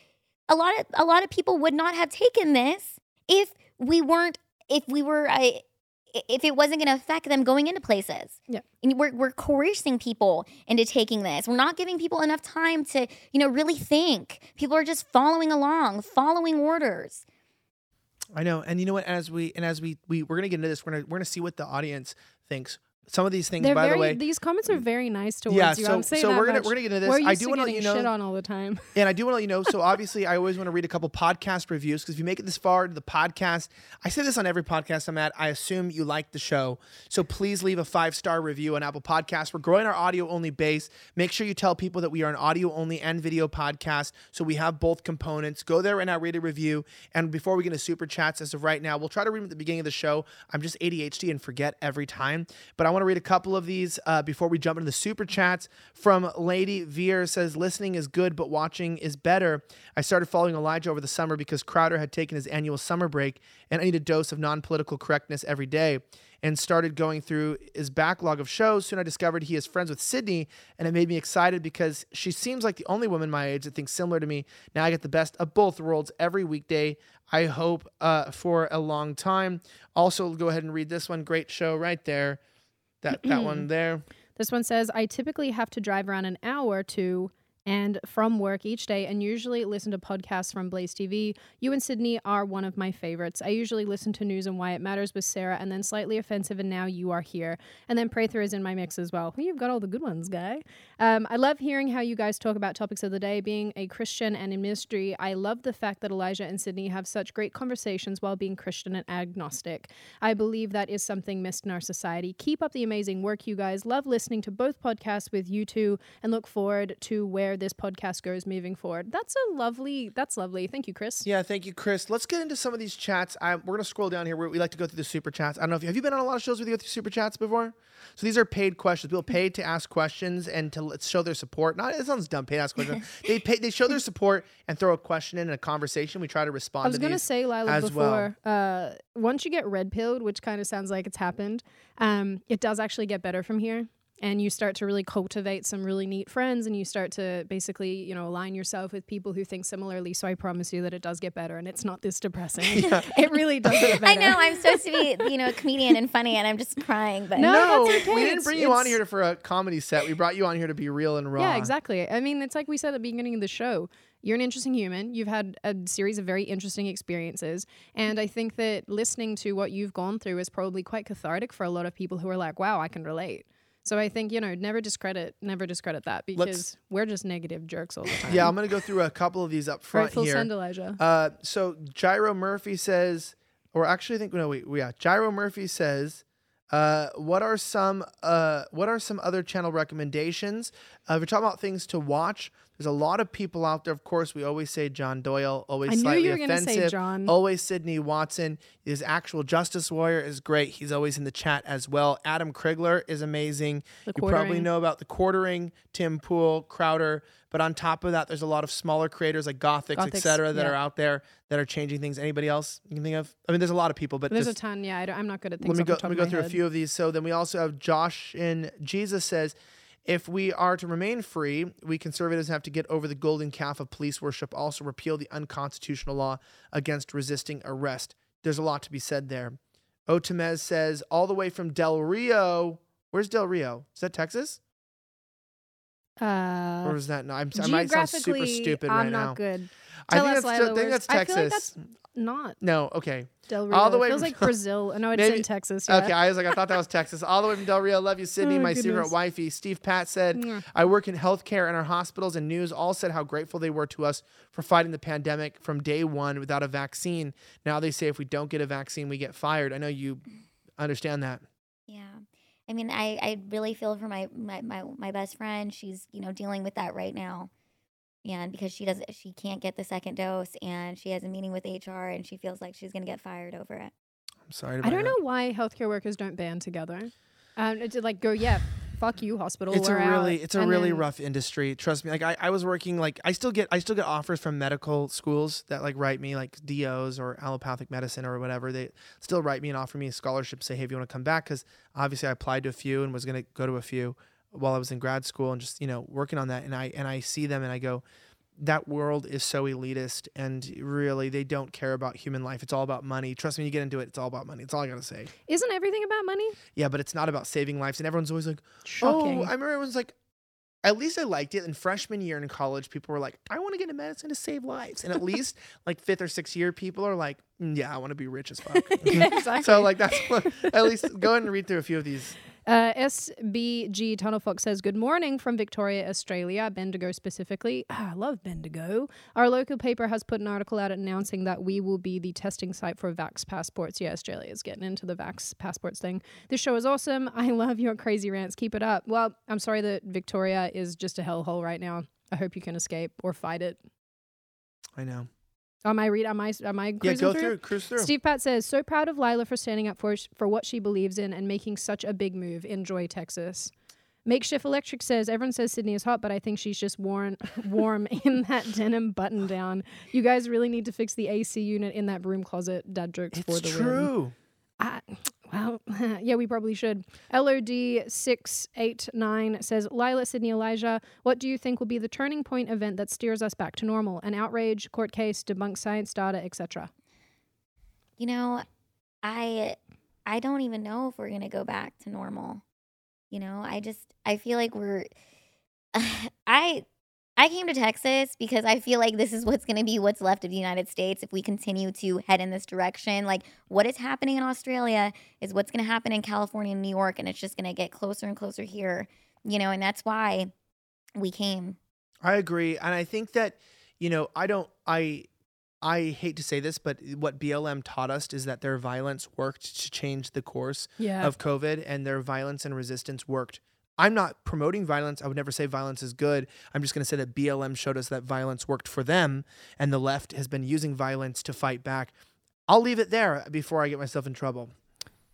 Speaker 3: a lot of a lot of people would not have taken this if we weren't if we were I
Speaker 6: i- if it wasn't going to affect them going into places.
Speaker 2: Yeah.
Speaker 6: And we're, we're coercing people into taking this. We're not giving people enough time to, you know, really think. People are just following along, following orders.
Speaker 1: I know, and you know what? As we and as we we we're gonna get into this, we're gonna we're gonna see what the audience thinks. Some of these things,
Speaker 2: They're
Speaker 1: by
Speaker 2: very,
Speaker 1: the way,
Speaker 2: these comments are very nice towards
Speaker 1: Yeah,
Speaker 2: you.
Speaker 1: so-
Speaker 2: I'm saying
Speaker 1: so
Speaker 2: that
Speaker 1: we're gonna-
Speaker 2: much.
Speaker 1: we're gonna get into this.
Speaker 2: We're
Speaker 1: I do
Speaker 2: to
Speaker 1: wanna let you know-
Speaker 2: shit on all the time.
Speaker 1: And I do want to let you know. So obviously, I always want to read a couple podcast reviews because if you make it this far to the podcast, I say this on every podcast I'm at. I assume you like the show, so please leave a five star review on Apple Podcasts. We're growing our audio only base. Make sure you tell people that we are an audio only and video podcast, so we have both components. Go there and now read a review. And before we get into super chats, as of right now, we'll try to read them at the beginning of the show. I'm just ADHD and forget every time, but I want to read a couple of these uh, before we jump into the super chats. From Lady Veer says, "Listening is good, but watching is better." I started following Elijah over the summer because Crowder had taken his annual summer break, and I need a dose of non-political correctness every day. And started going through his backlog of shows. Soon I discovered he is friends with Sydney, and it made me excited because she seems like the only woman my age that thinks similar to me. Now I get the best of both worlds every weekday. I hope uh, for a long time. Also, go ahead and read this one. Great show right there. That that one there.
Speaker 2: This one says, I typically have to drive around an hour to and from work each day and usually listen to podcasts from Blaze TV. You and Sydney are one of my favorites. I usually listen to News and Why It Matters with Sarah and then Slightly Offensive and Now You Are Here. And then Pray is in my mix as well. Well, you've got all the good ones, guy. Um, I love hearing how you guys talk about topics of the day. Being a Christian and in ministry, I love the fact that Elijah and Sydney have such great conversations while being Christian and agnostic. I believe that is something missed in our society. Keep up the amazing work, you guys. Love listening to both podcasts with you two and look forward to where this podcast goes moving forward. That's a lovely, that's lovely. Thank you, Chris.
Speaker 1: Yeah, thank you, Chris. Let's get into some of these chats. I, we're gonna scroll down here. We, we like to go through the super chats. I don't know if you have you been on a lot of shows where you go through super chats before. So these are paid questions. People paid to ask questions and to show their support. Not it sounds dumb. Paid to ask questions. they pay. They show their support and throw a question in a conversation. We try to respond.
Speaker 2: I was
Speaker 1: to
Speaker 2: going to
Speaker 1: these
Speaker 2: say, Lila,
Speaker 1: as well.
Speaker 2: before, uh, once you get red pilled, which kind of sounds like it's happened, um, it does actually get better from here. And you start to really cultivate some really neat friends, and you start to basically, you know, align yourself with people who think similarly. So I promise you that it does get better, and it's not this depressing. it really does get
Speaker 6: I know I'm supposed to be, you know, a comedian and funny, and I'm just crying. But
Speaker 2: No,
Speaker 1: No,
Speaker 2: that's okay.
Speaker 1: we didn't
Speaker 2: It's-
Speaker 1: bring you on
Speaker 2: it's-
Speaker 1: here for a comedy set. We brought you on here to be real and raw.
Speaker 2: Yeah, exactly. I mean, it's like we said at the beginning of the show. You're an interesting human. You've had a series of very interesting experiences. And I think that listening to what you've gone through is probably quite cathartic for a lot of people who are like, wow, I can relate. So I think, you know, never discredit, never discredit that because
Speaker 1: Let's-
Speaker 2: we're just negative jerks all the time.
Speaker 1: Yeah, I'm gonna go through a couple of these up front
Speaker 2: Rightful
Speaker 1: here.
Speaker 2: send, Elijah.
Speaker 1: Uh, so Gyro Murphy says, or actually, I think no, wait, yeah, Gyro Murphy says, uh, what are some uh, what are some other channel recommendations? Uh, if we're talking about things to watch, there's a lot of people out there. Of course, we always say John Doyle, always
Speaker 2: I knew
Speaker 1: slightly
Speaker 2: you were gonna say
Speaker 1: offensive.
Speaker 2: John.
Speaker 1: Always Sydney Watson. His actual Justice Warrior is great. He's always in the chat as well. Adam Crigler is amazing.
Speaker 2: The
Speaker 1: you probably know about the quartering, Tim Pool, Crowder. But on top of that, there's a lot of smaller creators like Gothics,
Speaker 2: Gothics,
Speaker 1: etc., that
Speaker 2: yeah.
Speaker 1: are out there that are changing things. Anybody else you can think of? I mean, there's a lot of people, but
Speaker 2: There's a ton. Yeah, I am not good at things.
Speaker 1: let me go. Let me go through a few of these. So then we also have Josh and Jesus says, if we are to remain free, we conservatives have to get over the golden calf of police worship. Also repeal the unconstitutional law against resisting arrest. There's a lot to be said there. Otamez says, all the way from Del Rio. Where's Del Rio? Is that Texas?
Speaker 2: Uh,
Speaker 1: or is that no? I'm, I might sound super
Speaker 2: geographically,
Speaker 1: stupid
Speaker 2: I'm
Speaker 1: right
Speaker 2: not
Speaker 1: now.
Speaker 2: Good.
Speaker 1: I think
Speaker 2: us,
Speaker 1: that's,
Speaker 2: Lila,
Speaker 1: I think
Speaker 2: where's-
Speaker 1: that's
Speaker 2: I
Speaker 1: Texas.
Speaker 2: feel like that's not
Speaker 1: no, okay.
Speaker 2: Del Rio.
Speaker 1: All the way.
Speaker 2: It
Speaker 1: way
Speaker 2: feels
Speaker 1: from-
Speaker 2: like Brazil. No, it's in Texas. Yeah.
Speaker 1: Okay, I was like, I thought that was Texas. All the way from Del Rio. Love you, Sydney,
Speaker 2: Oh,
Speaker 1: my secret wifey. Steve Pat said,
Speaker 2: Mwah.
Speaker 1: I work in healthcare and our hospitals and news all said how grateful they were to us for fighting the pandemic from day one without a vaccine. Now they say if we don't get a vaccine, we get fired. I know you understand that.
Speaker 6: Yeah. I mean, I, I really feel for my, my, my, my best friend. She's, you know, dealing with that right now. And because she does she can't get the second dose and she has a meeting with HR and she feels like she's gonna get fired over it.
Speaker 1: I'm sorry.
Speaker 2: I don't know why healthcare workers don't band together. Um, it's like go, yeah, fuck you, hospital.
Speaker 1: It's a
Speaker 2: we're
Speaker 1: really,
Speaker 2: out.
Speaker 1: it's a
Speaker 2: And
Speaker 1: really
Speaker 2: then-
Speaker 1: rough industry. Trust me. Like I, I was working like I still get, I still get offers from medical schools that like write me like DOs or allopathic medicine or whatever. They still write me and offer me a scholarship. Say, hey, if you want to come back, because obviously I applied to a few and was gonna go to a few while I was in grad school and just you know working on that. And I and I see them and I go, that world is so elitist and really they don't care about human life. It's all about money. Trust me, you get into it, it's all about money. It's all I gotta say.
Speaker 2: Isn't everything about money?
Speaker 1: Yeah, but it's not about saving lives. And everyone's always like,
Speaker 2: Shocking.
Speaker 1: oh, I remember everyone's like, at least I liked it. In freshman year in college, people were like, I want to get into medicine to save lives. And at least like fifth or sixth year, people are like, "Mm, yeah, I want to be rich as fuck.
Speaker 2: exactly.
Speaker 1: so like that's what, at least go ahead and read through a few of these.
Speaker 2: Uh, SBG Tunnel Fox says, Good morning from Victoria, Australia, Bendigo specifically. Ah, I love Bendigo. Our local paper has put an article out announcing that we will be the testing site for Vax passports. Yeah, Australia is getting into the Vax passports thing. This show is awesome. I love your crazy rants. Keep it up. Well, I'm sorry that Victoria is just a hellhole right now. I hope you can escape or fight it.
Speaker 1: I know.
Speaker 2: Am I read? Am I? Am I?
Speaker 1: Yeah, go
Speaker 2: through?
Speaker 1: through, cruise through.
Speaker 2: Steve Pat says, so proud of Lila for standing up for for what she believes in and making such a big move. Enjoy Texas. Makeshift Electric says, everyone says Sydney is hot, but I think she's just warm, warm in that denim button down. You guys really need to fix the AC unit in that broom closet. Dad jokes for
Speaker 1: it's
Speaker 2: the win.
Speaker 1: true.
Speaker 2: I, well, yeah, we probably should. LOD689 says, Lila, Sydney, Elijah, what do you think will be the turning point event that steers us back to normal? An outrage, court case, debunk science data, etc.
Speaker 6: You know, I I don't even know if we're gonna go back to normal. You know, I just I feel like we're I I came to Texas because I feel like this is what's going to be what's left of the United States if we continue to head in this direction. Like what is happening in Australia is what's going to happen in California and New York and it's just going to get closer and closer here, you know, and that's why we came.
Speaker 1: I agree, and I think that you know I don't I I hate to say this, but what BLM taught us is that their violence worked to change the course
Speaker 2: Yeah.
Speaker 1: of COVID, and their violence and resistance worked. I'm not promoting violence. I would never say violence is good. I'm just going to say that BLM showed us that violence worked for them, and the left has been using violence to fight back. I'll leave it there before I get myself in trouble.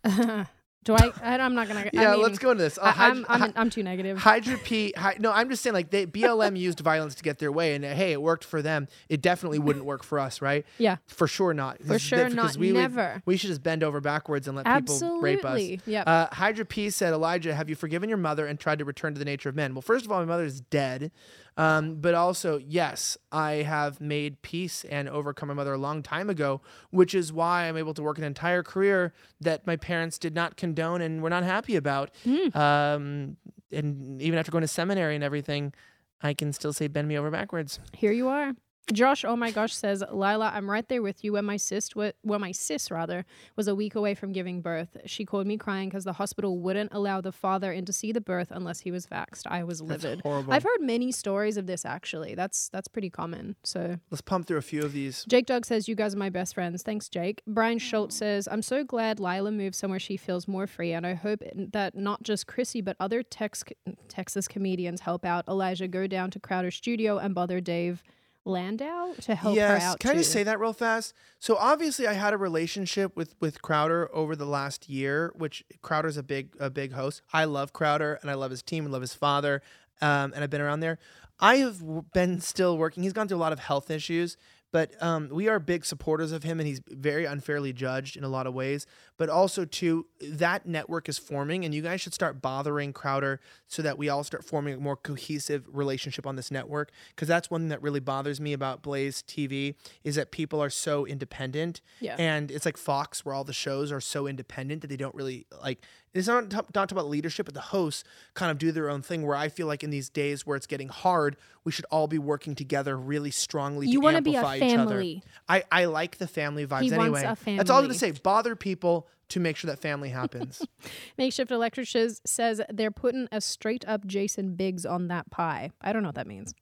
Speaker 2: Do I? I I'm not gonna.
Speaker 1: Yeah,
Speaker 2: I mean,
Speaker 1: let's go into this. Uh,
Speaker 2: I,
Speaker 1: hyd-
Speaker 2: I'm, I'm, I'm too negative.
Speaker 1: Hydra P. Hy- no, I'm just saying, like, they, BLM used violence to get their way, and uh, hey, it worked for them. It definitely wouldn't work for us, right?
Speaker 2: Yeah.
Speaker 1: For sure not.
Speaker 2: For sure not.
Speaker 1: we would-
Speaker 2: Never.
Speaker 1: we should just bend over backwards and let people rape us.
Speaker 2: Absolutely. Yep.
Speaker 1: Uh, Hydra P said, Elijah, have you forgiven your mother and tried to return to the nature of men? Well, first of all, my mother is dead. Um, but also, yes, I have made peace and overcome my mother a long time ago, which is why I'm able to work an entire career that my parents did not condone and were not happy about. Um, and even after going to seminary and everything, I can still say, bend me over backwards.
Speaker 2: Here you are. Josh, oh my gosh, says Lila, I'm right there with you. When my sis, wa- when my sis rather, was a week away from giving birth, she called me crying because the hospital wouldn't allow the father in to see the birth unless he was vaxxed. I was
Speaker 1: That's
Speaker 2: livid.
Speaker 1: horrible.
Speaker 2: I've heard many stories of this actually. That's that's pretty common. So
Speaker 1: Let's pump through a few of these.
Speaker 2: Jake Dog says, You guys are my best friends. Thanks, Jake. Brian Schultz says, I'm so glad Lila moved somewhere she feels more free, and I hope that not just Chrissie, but other Tex- Texas comedians help out Elijah go down to Crowder Studio and bother Dave Landau to help
Speaker 1: yes.
Speaker 2: her out.
Speaker 1: Can I just say that real fast? So obviously, I had a relationship with with Crowder over the last year, which Crowder's a big a big host. I love Crowder and I love his team and love his father, um, and I've been around there. I have been still working. He's gone through a lot of health issues, but um, we are big supporters of him, and he's very unfairly judged in a lot of ways. But also, too, that network is forming, and you guys should start bothering Crowder so that we all start forming a more cohesive relationship on this network. Because that's one thing that really bothers me about Blaze TV is that people are so independent,
Speaker 2: Yeah.
Speaker 1: and it's like Fox, where all the shows are so independent that they don't really like. It's not t- not about leadership, but the hosts kind of do their own thing. Where I feel like in these days where it's getting hard, we should all be working together really strongly.
Speaker 2: You
Speaker 1: to
Speaker 2: wanna be a
Speaker 1: amplify each other.
Speaker 2: family.
Speaker 1: I, I like the family vibes
Speaker 2: He
Speaker 1: anyway. That's all I'm gonna say. Bother people to make sure that family happens.
Speaker 2: Makeshift Electricians says they're putting a straight up Jason Biggs on that pie. I don't know what that means.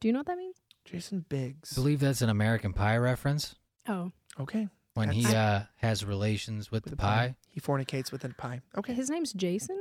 Speaker 2: Do you know what that means?
Speaker 1: Jason Biggs.
Speaker 5: I believe that's an American Pie reference
Speaker 2: Oh,
Speaker 1: Okay.
Speaker 5: when he
Speaker 1: That's-
Speaker 5: uh, has relations with,
Speaker 1: With
Speaker 5: the
Speaker 1: the
Speaker 5: pie.
Speaker 1: He fornicates with a pie. Okay.
Speaker 2: his name's Jason.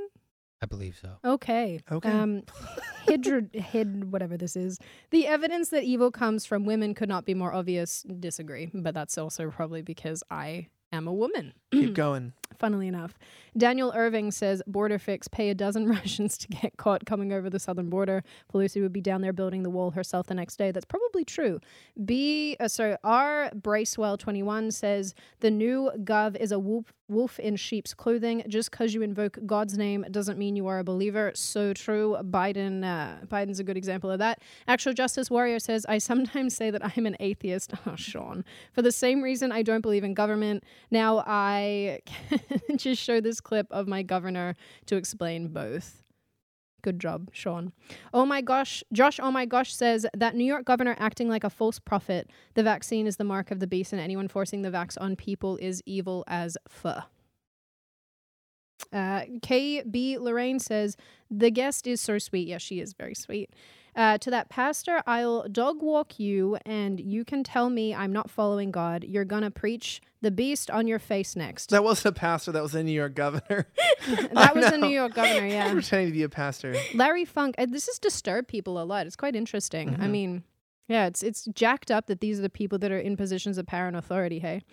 Speaker 5: I believe so.
Speaker 2: Okay.
Speaker 1: Okay.
Speaker 2: Um, hydra, hid, whatever this is. The evidence that evil comes from women could not be more obvious. Disagree, but that's also probably because I am a woman.
Speaker 1: Keep going.
Speaker 2: Funnily enough, Daniel Irving says border fix pay a dozen Russians to get caught coming over the southern border. Pelosi would be down there building the wall herself the next day. That's probably true. B, uh, sorry, R Bracewell twenty one says the new gov is a wolf wolf in sheep's clothing. Just because you invoke God's name doesn't mean you are a believer. So true. Biden, uh, Biden's a good example of that. Actual Justice Warrior says, I sometimes say that I'm an atheist. Oh, Sean. For the same reason I don't believe in government. Now I can just show this clip of my governor to explain both. Good job, Sean. Oh my gosh. Josh, oh my gosh, says that New York governor acting like a false prophet. The vaccine is the mark of the beast, and anyone forcing the vax on people is evil as fuh. Uh, KB Lorraine says, The guest is so sweet. Yes, she is very sweet. Uh, to that pastor, I'll dog walk you, and you can tell me I'm not following God. You're gonna preach the beast on your face next.
Speaker 1: That wasn't a pastor. That was a New York governor.
Speaker 2: that was
Speaker 1: I
Speaker 2: a New. York governor, yeah.
Speaker 1: pretending to be a pastor.
Speaker 2: Larry Funk, uh, this has disturbed people a lot. It's quite interesting. I
Speaker 1: Mhm.
Speaker 2: mean, yeah, it's it's jacked up that these are the people that are in positions of power and authority. Hey,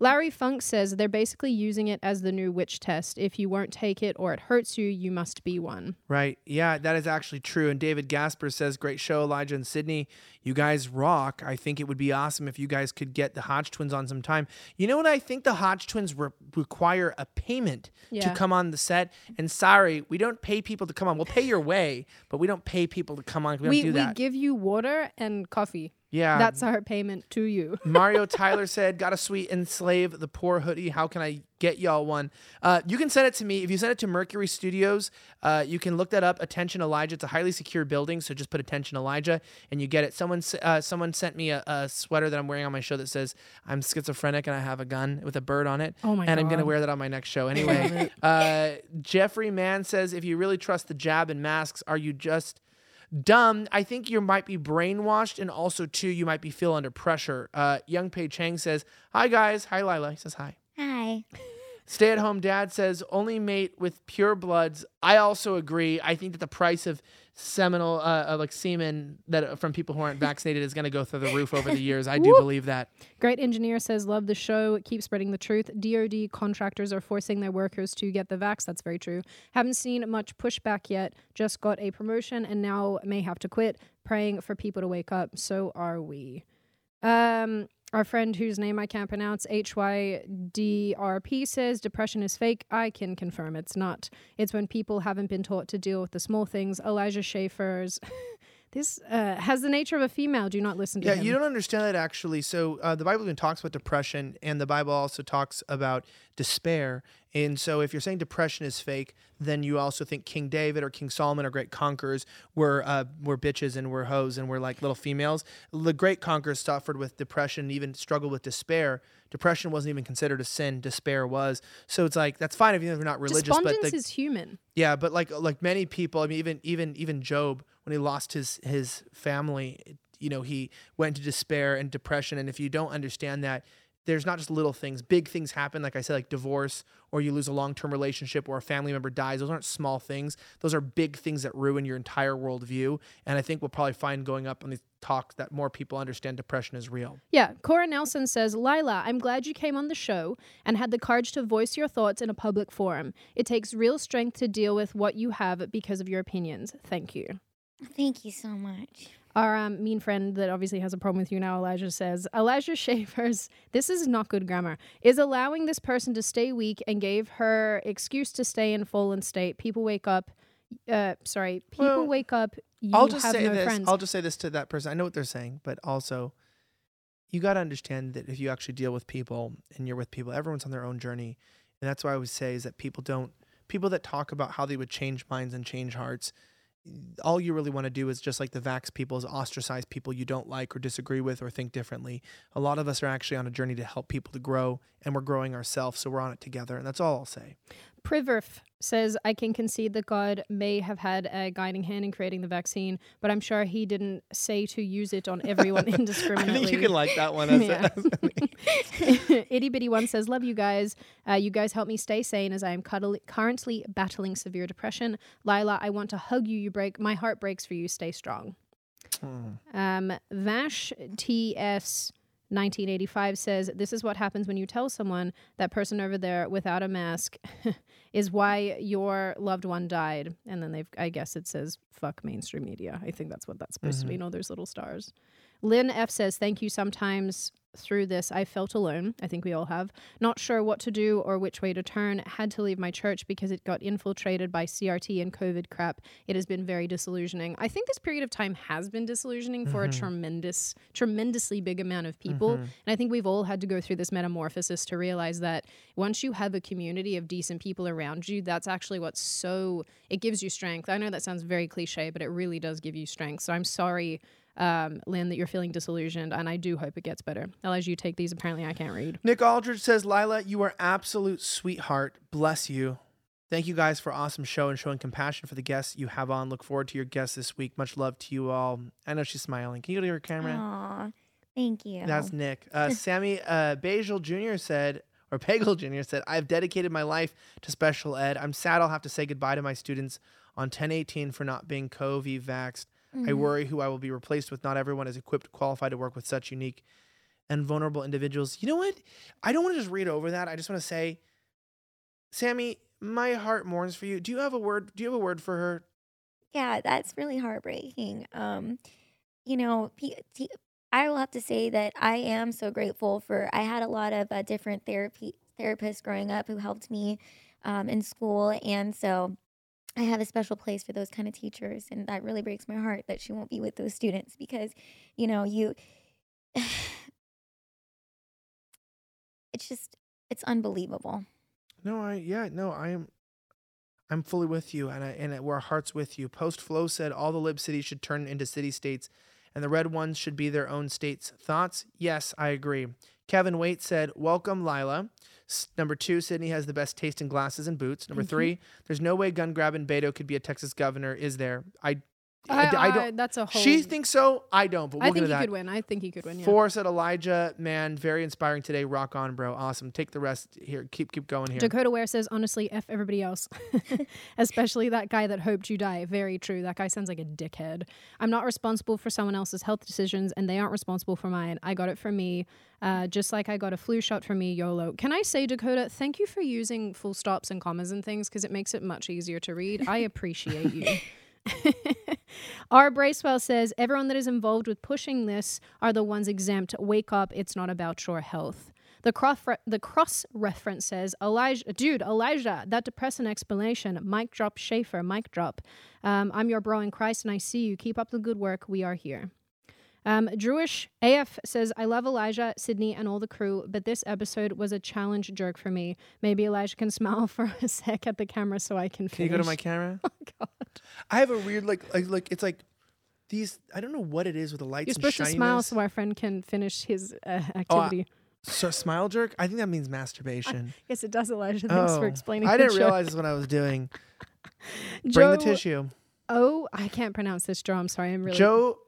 Speaker 2: Larry Funk says they're basically using it as the new witch test. If you won't take it or it hurts you, you must be one.
Speaker 1: Right. Yeah, that is actually true. And David Gasper says, Great show, Elijah and Sydney. You guys rock. I think it would be awesome if you guys could get the Hodge twins on some time. You know what? I think the Hodge twins re- require a payment
Speaker 2: Yeah.
Speaker 1: to come on the set. And sorry, we don't pay people to come on. We'll pay your way, but we don't pay people to come on. We don't
Speaker 2: We
Speaker 1: do
Speaker 2: we
Speaker 1: that.
Speaker 2: give you water and coffee.
Speaker 1: Yeah.
Speaker 2: That's our payment to you.
Speaker 1: Mario Tyler said, "Got a sweet enslave the poor hoodie. How can I get y'all one?" Uh, you can send it to me if you send it to Mercury Studios. Uh, you can look that up. Attention Elijah. It's a highly secure building, so just put Attention Elijah, and you get it. Someone uh, someone sent me a, a sweater that I'm wearing on my show that says I'm schizophrenic and I have a gun with a bird on it.
Speaker 2: Oh my
Speaker 1: and I'm gonna wear that on my next show anyway. uh, Jeffrey Mann says, "If you really trust the jab and masks, are you just?" Dumb. I think you might be brainwashed, and also too, you might be feel under pressure. Uh, Young Pei Chang says, "Hi guys, hi Lila." He says hi.
Speaker 3: Hi.
Speaker 1: Stay at home dad says, "Only mate with pure bloods." I also agree. I think that the price of seminal, uh, uh, like semen, that from people who aren't vaccinated is going to go through the roof over the years. I do believe that.
Speaker 2: Great engineer says, love the show. Keep spreading the truth. DoD contractors are forcing their workers to get the vax. That's very true. Haven't seen much pushback yet. Just got a promotion and now may have to quit. Praying for people to wake up. So are we. Um, our friend whose name I can't pronounce, HYDRP, says depression is fake. I can confirm it's not. It's when people haven't been taught to deal with the small things. Elijah Schaffer's. This uh, has the nature of a female. Do not listen to
Speaker 1: Yeah,
Speaker 2: him.
Speaker 1: you don't understand that actually. So uh, the Bible even talks about depression, and the Bible also talks about despair. And so, if you're saying depression is fake, then you also think King David or King Solomon or great conquerors were uh, were bitches and were hoes and were like little females. The great conquerors suffered with depression, even struggled with despair. Depression wasn't even considered a sin; despair was. So it's like that's fine if you're not religious, but
Speaker 2: Despondence
Speaker 1: the,
Speaker 2: is human.
Speaker 1: yeah, but like like many people, I mean, even even even Job, when he lost his his family, you know, he went to despair and depression. And if you don't understand that, there's not just little things, big things happen. Like I said, like divorce, or you lose a long term relationship, or a family member dies. Those aren't small things. Those are big things that ruin your entire worldview. And I think we'll probably find going up on these talks that more people understand depression is real.
Speaker 2: Yeah, Cora Nelson says, Lila, I'm glad you came on the show and had the courage to voice your thoughts in a public forum. It takes real strength to deal with what you have because of your opinions. Thank you.
Speaker 3: Thank you so much.
Speaker 2: Our um, mean friend that obviously has a problem with you now, Elijah says, Elijah Shavers, this is not good grammar, is allowing this person to stay weak and gave her excuse to stay in fallen state. People wake up, uh, sorry, people
Speaker 1: Well,
Speaker 2: wake up, you
Speaker 1: I'll just
Speaker 2: have
Speaker 1: say
Speaker 2: no
Speaker 1: this.
Speaker 2: friends.
Speaker 1: I'll just say this to that person. I know what they're saying, but also, you got to understand that if you actually deal with people and you're with people, everyone's on their own journey, and that's why I would say is that people don't. People that talk about how they would change minds and change hearts, all you really want to do is just like the vax people is ostracize people you don't like or disagree with or think differently. A lot of us are actually on a journey to help people to grow, and we're growing ourselves, so we're on it together, and that's all I'll say.
Speaker 2: Priverf says, I can concede that God may have had a guiding hand in creating the vaccine, but I'm sure he didn't say to use it on everyone indiscriminately.
Speaker 1: I think you can like that one. As
Speaker 2: Yeah.
Speaker 1: as-
Speaker 2: Itty Bitty One says, Love you guys. Uh, you guys help me stay sane as I am cuddle- currently battling severe depression. Lila, I want to hug you. You break. My heart breaks for you. Stay strong.
Speaker 1: Hmm.
Speaker 2: Um, Vash TS 1985 says, This is what happens when you tell someone that person over there without a mask is why your loved one died. And then they've, I guess it says, fuck mainstream media. I think that's what that's supposed to
Speaker 1: Mhm.
Speaker 2: mean. All those little stars. Lynn F says, Thank you. Sometimes through this, I felt alone. I think we all have. Not sure what to do or which way to turn. Had to leave my church because it got infiltrated by CRT and COVID crap. It has been very disillusioning. I think this period of time has been disillusioning for a mm-hmm. tremendous, tremendously big amount of people. Mm-hmm. And I think we've all had to go through this metamorphosis to realize that once you have a community of decent people around you, that's actually what's so, it gives you strength. I know that sounds very cliche, but it really does give you strength. So I'm sorry um, Lynn, that you're feeling disillusioned, and I do hope it gets better. Elijah, you take these. Apparently, I can't read.
Speaker 1: Nick Aldridge says, Lila, you are absolute sweetheart. Bless you. Thank you guys for awesome show and showing compassion for the guests you have on. Look forward to your guests this week. Much love to you all. I know she's smiling. Can you go to your camera?
Speaker 3: Aw, thank you.
Speaker 1: That's Nick. Uh, Sammy uh, Bagel Jr. said, or Pagel Jr. said, I've dedicated my life to special ed. I'm sad I'll have to say goodbye to my students on 1018 for not being COVID vaxxed. I worry who I will be replaced with. Not everyone is equipped, qualified to work with such unique and vulnerable individuals. You know what? I don't want to just read over that. I just want to say, Sammy, my heart mourns for you. Do you have a word? Do you have a word for her?
Speaker 3: yeah, that's really heartbreaking. Um, you know, I will have to say that I am so grateful for. I had a lot of uh, different therapy therapists growing up who helped me um, in school, and so I have a special place for those kind of teachers, and that really breaks my heart that she won't be with those students because, you know, you. it's just it's unbelievable.
Speaker 1: No, I yeah, no, I am I'm fully with you and I and we're hearts with you. Post Flow said all the lib cities should turn into city states and the red ones should be their own states. Thoughts? Yes, I agree. Kevin Waite said, "Welcome, Lila." Number two, Sydney has the best taste in glasses and boots. Number mm-hmm. three, there's no way gun grabbing Beto could be a Texas governor. Is there? I, I, I don't.
Speaker 2: that's a whole.
Speaker 1: She thinks so. I don't. But we'll
Speaker 2: I think he
Speaker 1: that.
Speaker 2: could win. I think he could win. Yeah.
Speaker 1: Four said Elijah, man, very inspiring today. Rock on, bro. Awesome. Take the rest here. Keep keep going here.
Speaker 2: Dakota Ware says, honestly, F everybody else, especially that guy that hoped you die. Very true. That guy sounds like a dickhead. I'm not responsible for someone else's health decisions, and they aren't responsible for mine. I got it for me, uh, just like I got a flu shot for me, YOLO. Can I say, Dakota, thank you for using full stops and commas and things because it makes it much easier to read. I appreciate you. R. Bracewell says everyone that is involved with pushing this are the ones exempt. Wake up! It's not about your health. The cross the cross reference says Elijah, dude, Elijah. That depressing explanation. Mic drop, Schaffer. Mic drop. Um, I'm your bro in Christ, and I see you. Keep up the good work. We are here. Um, Jewish AF says, I love Elijah, Sydney, and all the crew, but this episode was a challenge jerk for me. Maybe Elijah can smile for a sec at the camera so I can
Speaker 1: Can
Speaker 2: finish.
Speaker 1: you go to my camera?
Speaker 2: Oh, God.
Speaker 1: I have a weird like like like it's like these. I don't know what it is with the lights.
Speaker 2: You're
Speaker 1: and
Speaker 2: supposed to smile so our friend can finish his uh,
Speaker 1: Oh, I-
Speaker 2: activity.
Speaker 1: So smile jerk. I think that means masturbation.
Speaker 2: yes, it does, Elijah. Thanks for
Speaker 1: Oh,
Speaker 2: explaining.
Speaker 1: I didn't
Speaker 2: joke.
Speaker 1: realize what I was doing. Bring the tissue.
Speaker 2: Oh, I can't pronounce this, Joe. I'm sorry. I'm really.
Speaker 1: Joe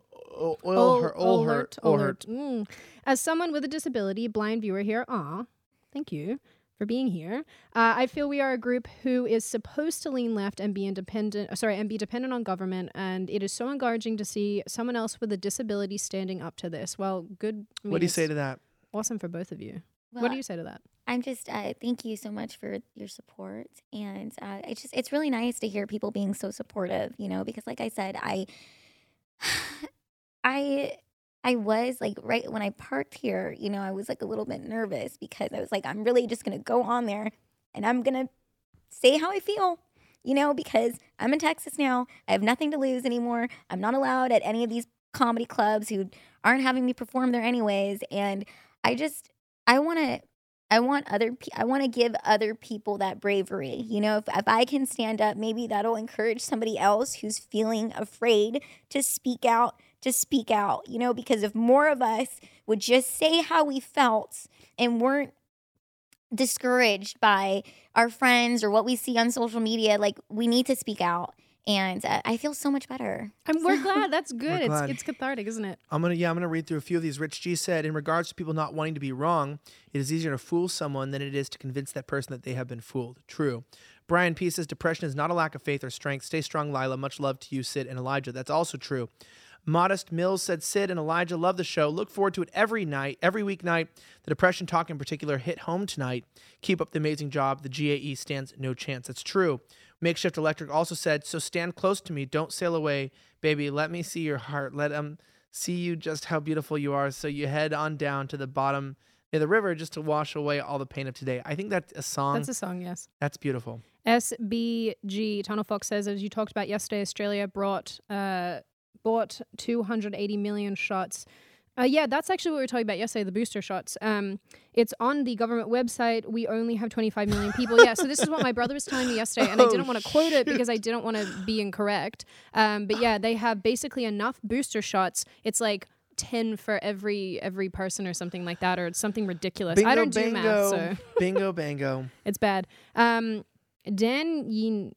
Speaker 1: o- oil
Speaker 2: Ol-
Speaker 1: her oil hurt oil hurt.
Speaker 2: Mm. As someone with a disability, blind viewer here, aw, thank you for being here. Uh, I feel we are a group who is supposed to lean left and be independent. uh, Sorry, and be dependent on government, and it is so encouraging to see someone else with a disability standing up to this. Well, good. I
Speaker 1: What
Speaker 2: mean,
Speaker 1: do you say to that?
Speaker 2: Awesome for both of you.
Speaker 3: Well,
Speaker 2: what do you say to that?
Speaker 3: I'm just uh, thank you so much for your support, and uh, it's just it's really nice to hear people being so supportive. You know, because like I said, I, I, I was like right when I parked here. You know, I was like a little bit nervous because I was like, I'm really just gonna go on there, and I'm gonna say how I feel. You know, because I'm in Texas now. I have nothing to lose anymore. I'm not allowed at any of these comedy clubs who aren't having me perform there anyways, and I just I want to I want other pe- I want to give other people that bravery. You know, if if I can stand up, maybe that'll encourage somebody else who's feeling afraid to speak out to speak out. You know, because if more of us would just say how we felt and weren't discouraged by our friends or what we see on social media, like we need to speak out. And uh, I feel so much better.
Speaker 2: I'm, we're glad. That's good. It's, it's cathartic, isn't it?
Speaker 1: I'm gonna yeah, I'm gonna read through a few of these. Rich G said, in regards to people not wanting to be wrong, it is easier to fool someone than it is to convince that person that they have been fooled. True. Brian P says depression is not a lack of faith or strength. Stay strong, Lila. Much love to you, Sid and Elijah. That's also true. Modest Mills said, Sid and Elijah love the show. Look forward to it every night, every weeknight. The depression talk in particular hit home tonight. Keep up the amazing job. The GAE stands no chance. That's true. Makeshift Electric also said, So stand close to me. Don't sail away, baby. Let me see your heart. Let them see you just how beautiful you are. So you head on down to the bottom near the river just to wash away all the pain of today. I think that's a song.
Speaker 2: That's a song, yes.
Speaker 1: that's beautiful.
Speaker 2: SBG Tunnel Fox says, as you talked about yesterday, Australia brought uh, bought 280 million shots. Uh, yeah, that's actually what we were talking about yesterday, the booster shots. Um, it's on the government website. We only have 25 million people. Yeah, so this is what my brother was telling me yesterday, and I
Speaker 1: Oh,
Speaker 2: didn't want to quote it because I didn't want to be incorrect. Um, but yeah, they have basically enough booster shots. It's like 10 for every every person or something like that, or it's something ridiculous.
Speaker 1: Bingo,
Speaker 2: I don't do
Speaker 1: bango,
Speaker 2: math, so
Speaker 1: bingo, bango.
Speaker 2: it's bad. Um, Dan Yin,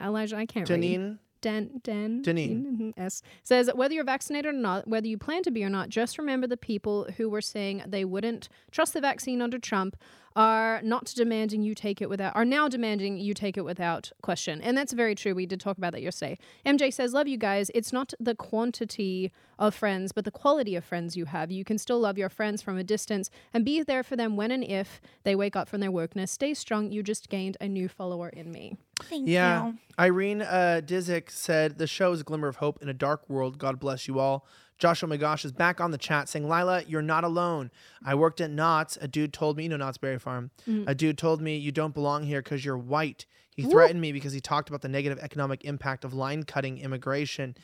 Speaker 2: Elijah, I can't read.
Speaker 1: Janine,
Speaker 2: Dan, Dan,
Speaker 1: Janine.
Speaker 2: Yin, S says whether you're vaccinated or not, whether you plan to be or not, just remember the people who were saying they wouldn't trust the vaccine under Trump are not demanding you take it without are now demanding you take it without question. And that's very true. We did talk about that yesterday. MJ says, Love you guys. It's not the quantity of friends, but the quality of friends you have. You can still love your friends from a distance and be there for them when and if they wake up from their wokeness. Stay strong. You just gained a new follower in me.
Speaker 6: Thank
Speaker 1: Yeah.
Speaker 6: you.
Speaker 1: Irene uh, Dizik said, The show is a glimmer of hope in a dark world. God bless you all. Joshua McGosh is back on the chat saying, Lila, you're not alone. I worked at Knott's. A dude told me, you know, Knott's Berry Farm. A dude told me, You don't belong here because you're white. He threatened me because he talked about the negative economic impact of line cutting immigration.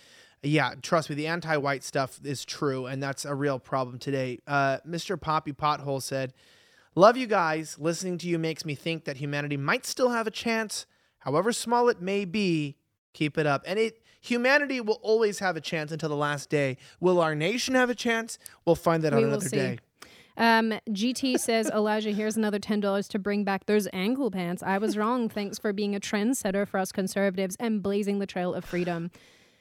Speaker 1: Yeah, trust me, the anti white stuff is true, and that's a real problem today. Uh, Mr. Poppy Pothole said, Love you guys. Listening to you makes me think that humanity might still have a chance, however small it may be. Keep it up. And it humanity will always have a chance until the last day. Will our nation have a chance? We'll find that on
Speaker 2: We
Speaker 1: another
Speaker 2: see.
Speaker 1: day.
Speaker 2: Um, GT says, Elijah, here's another $10 to bring back those ankle pants. I was wrong. Thanks for being a trendsetter for us conservatives and blazing the trail of freedom.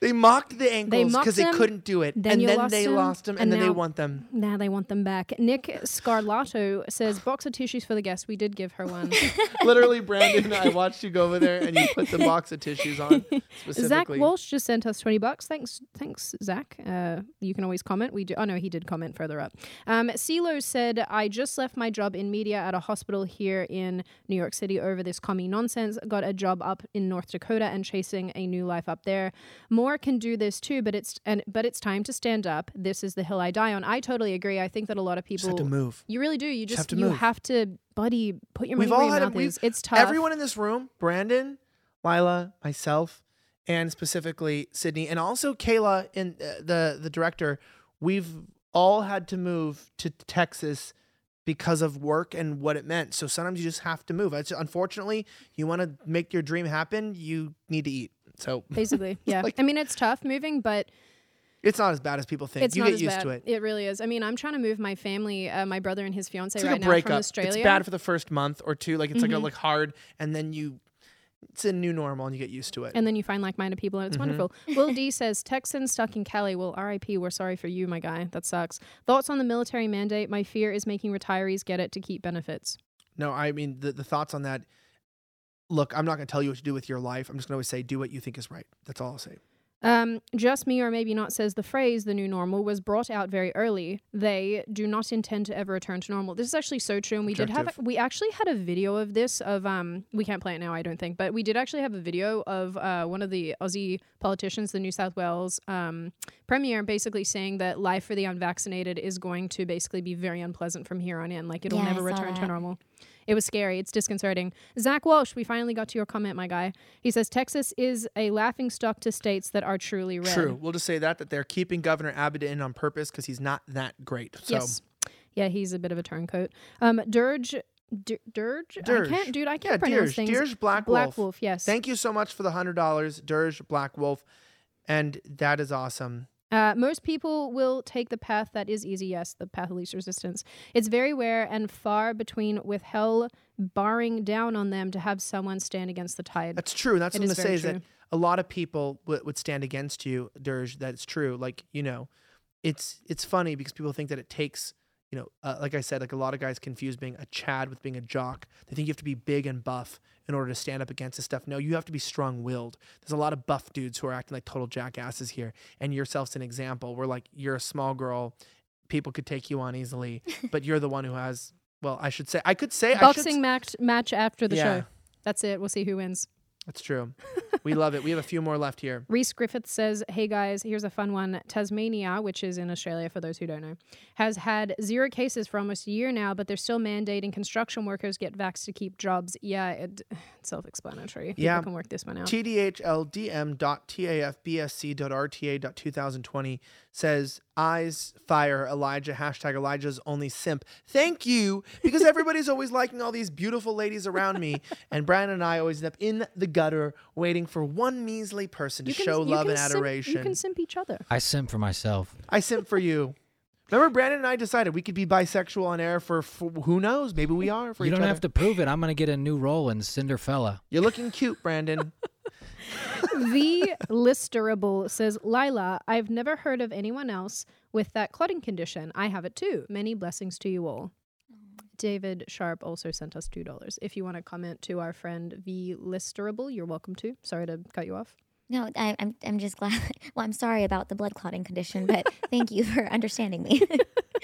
Speaker 1: They mocked the ankles because they
Speaker 2: them,
Speaker 1: couldn't do it.
Speaker 2: then
Speaker 1: and then
Speaker 2: lost
Speaker 1: they
Speaker 2: them,
Speaker 1: lost them, and,
Speaker 2: and
Speaker 1: then they
Speaker 2: now-
Speaker 1: want them.
Speaker 2: Now they want them back. Nick Scarlato says, box of tissues for the guest. We did give her one.
Speaker 1: Literally, Brandon, I watched you go over there and you put the box of tissues on
Speaker 2: Zach. Walsh just sent us 20 bucks. Thanks, thanks, Zach. Uh, you can always comment. We do. Oh, no, he did comment further up. Um, CeeLo said, I just left my job in media at a hospital here in New York City over this commie nonsense. Got a job up in North Dakota and chasing a new life up there. More can do this too, but it's and but it's time to stand up. This is the hill I die on. I totally agree. I think that a lot of
Speaker 1: Just
Speaker 2: people
Speaker 1: have to move.
Speaker 2: You really do. You just,
Speaker 1: have to
Speaker 2: you
Speaker 1: move.
Speaker 2: have to, buddy, put your money
Speaker 1: We've
Speaker 2: where
Speaker 1: all
Speaker 2: your
Speaker 1: had a-
Speaker 2: mouth is. It's tough.
Speaker 1: Everyone in this room, Brandon, Lila, myself, and specifically Sydney, and also Kayla, and uh, the the director, we've all had to move to Texas because of work and what it meant. So sometimes you just have to move. It's, unfortunately, you want to make your dream happen, you need to eat. So
Speaker 2: Basically, yeah.
Speaker 1: Like-
Speaker 2: I mean, it's tough moving, but
Speaker 1: it's not as bad as people think.
Speaker 2: it's
Speaker 1: you
Speaker 2: not
Speaker 1: get
Speaker 2: as
Speaker 1: used
Speaker 2: bad.
Speaker 1: to it.
Speaker 2: It really is. I mean, I'm trying to move my family, uh, my brother and his fiance
Speaker 1: It's
Speaker 2: right
Speaker 1: like a
Speaker 2: now from
Speaker 1: breakup.
Speaker 2: Australia.
Speaker 1: It's bad for the first month or two. Like it's like a
Speaker 2: Mhm.
Speaker 1: like hard, and then you, it's a new normal, and you get used to it.
Speaker 2: and then you find like-minded people, and it's
Speaker 1: Mhm.
Speaker 2: wonderful. Will D says Texans stuck in Cali. Well, R.I.P. We're sorry for you, my guy. That sucks. Thoughts on the military mandate? My fear is making retirees get it to keep benefits.
Speaker 1: No, I mean the, the thoughts on that. Look, I'm not going to tell you what to do with your life. I'm just going to always say do what you think is right. That's all I'll say.
Speaker 2: Um, just me or maybe not says the phrase the new normal was brought out very early. They do not intend to ever return to normal. This is actually so true. And we did have, we actually had a video of this of, um, we can't play it now, I don't think, but we did actually have a video of, uh, one of the Aussie politicians, the New South Wales, um, premier basically saying that life for the unvaccinated is going to basically be very unpleasant from here on in. Like it'll
Speaker 6: Yeah,
Speaker 2: never
Speaker 6: saw
Speaker 2: return to normal. It was scary. It's disconcerting. Zach Walsh, we finally got to your comment, my guy. He says Texas is a laughing stock to states that are truly red.
Speaker 1: True. We'll just say that that they're keeping Governor Abbott in on purpose because he's not that great. So
Speaker 2: Yes. Yeah, he's a bit of a turncoat. Um, Dirge, D- Dirge, I
Speaker 1: Dirge.
Speaker 2: can't, dude, I can't pronounce
Speaker 1: Dirge,
Speaker 2: things.
Speaker 1: Dirge Black,
Speaker 2: Black
Speaker 1: Wolf.
Speaker 2: Wolf, yes.
Speaker 1: Thank you so much for the hundred dollars, Dirge Black Wolf, and that is awesome.
Speaker 2: Uh, most people will take the path that is easy. Yes, the path of least resistance. It's very rare and far between with hell barring down on them to have someone stand against the tide.
Speaker 1: That's true. That's
Speaker 2: It
Speaker 1: what I'm gonna say
Speaker 2: very
Speaker 1: is that a lot of people would would stand against you, Dirge. That's true. Like you know, it's it's funny because people think that it takes you know, uh, like I said, like a lot of guys confuse being a Chad with being a jock. They think you have to be big and buff in order to stand up against this stuff. No, you have to be strong-willed. There's a lot of buff dudes who are acting like total jackasses here, and yourself's an example. Where like you're a small girl, people could take you on easily, but you're the one who has. Well, I should say I could say I should
Speaker 2: Boxing match match after the
Speaker 1: Yeah.
Speaker 2: show. That's it. We'll see who wins.
Speaker 1: That's true. We love it. We have a few more left here.
Speaker 2: Reese Griffith says, Hey guys, here's a fun one. Tasmania, which is in Australia for those who don't know, has had zero cases for almost a year now, but they're still mandating construction workers get vaxxed to keep jobs. Yeah, it, self explanatory. People
Speaker 1: Yeah.
Speaker 2: can work this one out.
Speaker 1: tdhldm.tafbsc.rta.2020 says eyes fire Elijah hashtag Elijah's only simp. Thank you because everybody's always liking all these beautiful ladies around me, and Brandon and I always end up in the gutter waiting for one measly person to
Speaker 2: can-
Speaker 1: show love
Speaker 2: can
Speaker 1: and
Speaker 2: simp-
Speaker 1: adoration.
Speaker 2: you can simp each other.
Speaker 5: I simp for myself.
Speaker 1: I simp for you. Remember, Brandon and I decided we could be bisexual on air for, for who knows? Maybe we are for
Speaker 5: You
Speaker 1: each
Speaker 5: don't
Speaker 1: other.
Speaker 5: have to prove it. I'm gonna get a new role in Cinderfella.
Speaker 1: You're looking cute, Brandon.
Speaker 2: the listerable says, Lila, I've never heard of anyone else with that clotting condition. I have it too. Many blessings to you all. David Sharp also sent us $2. If you want to comment to our friend V Listerable, you're welcome to. Sorry to cut you off.
Speaker 6: No, I, I'm I'm just glad. Well, I'm sorry about the blood clotting condition, but thank you for understanding me.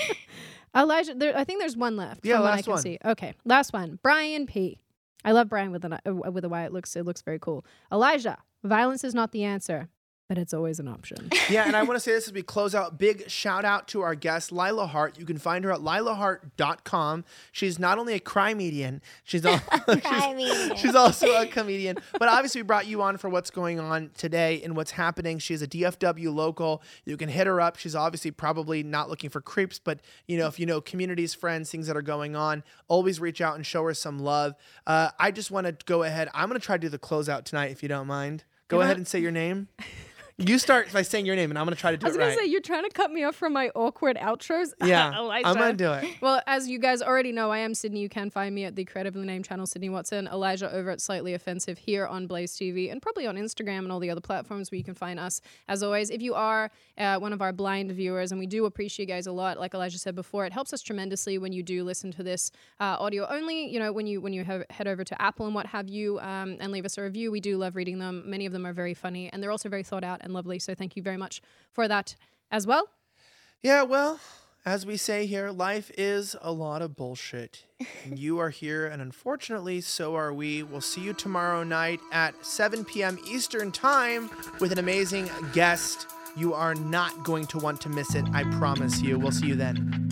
Speaker 2: Elijah, there, I think there's one left.
Speaker 1: Yeah,
Speaker 2: from what I
Speaker 1: last
Speaker 2: can
Speaker 1: one.
Speaker 2: see. Okay, last one. Brian P. I love Brian with an uh, with a Y. It looks it looks very cool. Elijah, violence is not the answer, but it's always an option.
Speaker 1: yeah, and I want to say this as we close out. Big shout out to our guest, Lila Hart. You can find her at lilahart.com. She's not only a crime-median, she's, al- she's,
Speaker 6: Crime-median.
Speaker 1: she's also a comedian. But obviously, we brought you on for what's going on today and what's happening. She's a DFW local. You can hit her up. She's obviously probably not looking for creeps, but you know, if you know communities, friends, things that are going on, always reach out and show her some love. Uh, I just want to go ahead. I'm going to try to do the closeout tonight, if you don't mind. Go
Speaker 2: You
Speaker 1: ahead
Speaker 2: know-
Speaker 1: and say your name. You start by saying your name, and I'm going to try to do it.
Speaker 2: I was
Speaker 1: it
Speaker 2: gonna
Speaker 1: right.
Speaker 2: say you're trying to cut me off from my awkward outros.
Speaker 1: Yeah,
Speaker 2: Elijah.
Speaker 1: I'm gonna do it.
Speaker 2: Well, as you guys already know, I am Sydney. You can find me at the creatively named channel Sydney Watson. Elijah over at Slightly Offensive here on Blaze TV and probably on Instagram and all the other platforms where you can find us. As always, if you are uh, one of our blind viewers, and we do appreciate you guys a lot, like Elijah said before, it helps us tremendously when you do listen to this uh, audio only. You know, when you when you have, head over to Apple and what have you, um, and leave us a review. We do love reading them. Many of them are very funny, and they're also very thought out and lovely. So thank you very much for that as well.
Speaker 1: Yeah, well, as we say here, life is a lot of bullshit. and you are here, and unfortunately, so are we. We'll see you tomorrow night at 7 p.m. Eastern Time with an amazing guest. You are not going to want to miss it, I promise you. We'll see you then.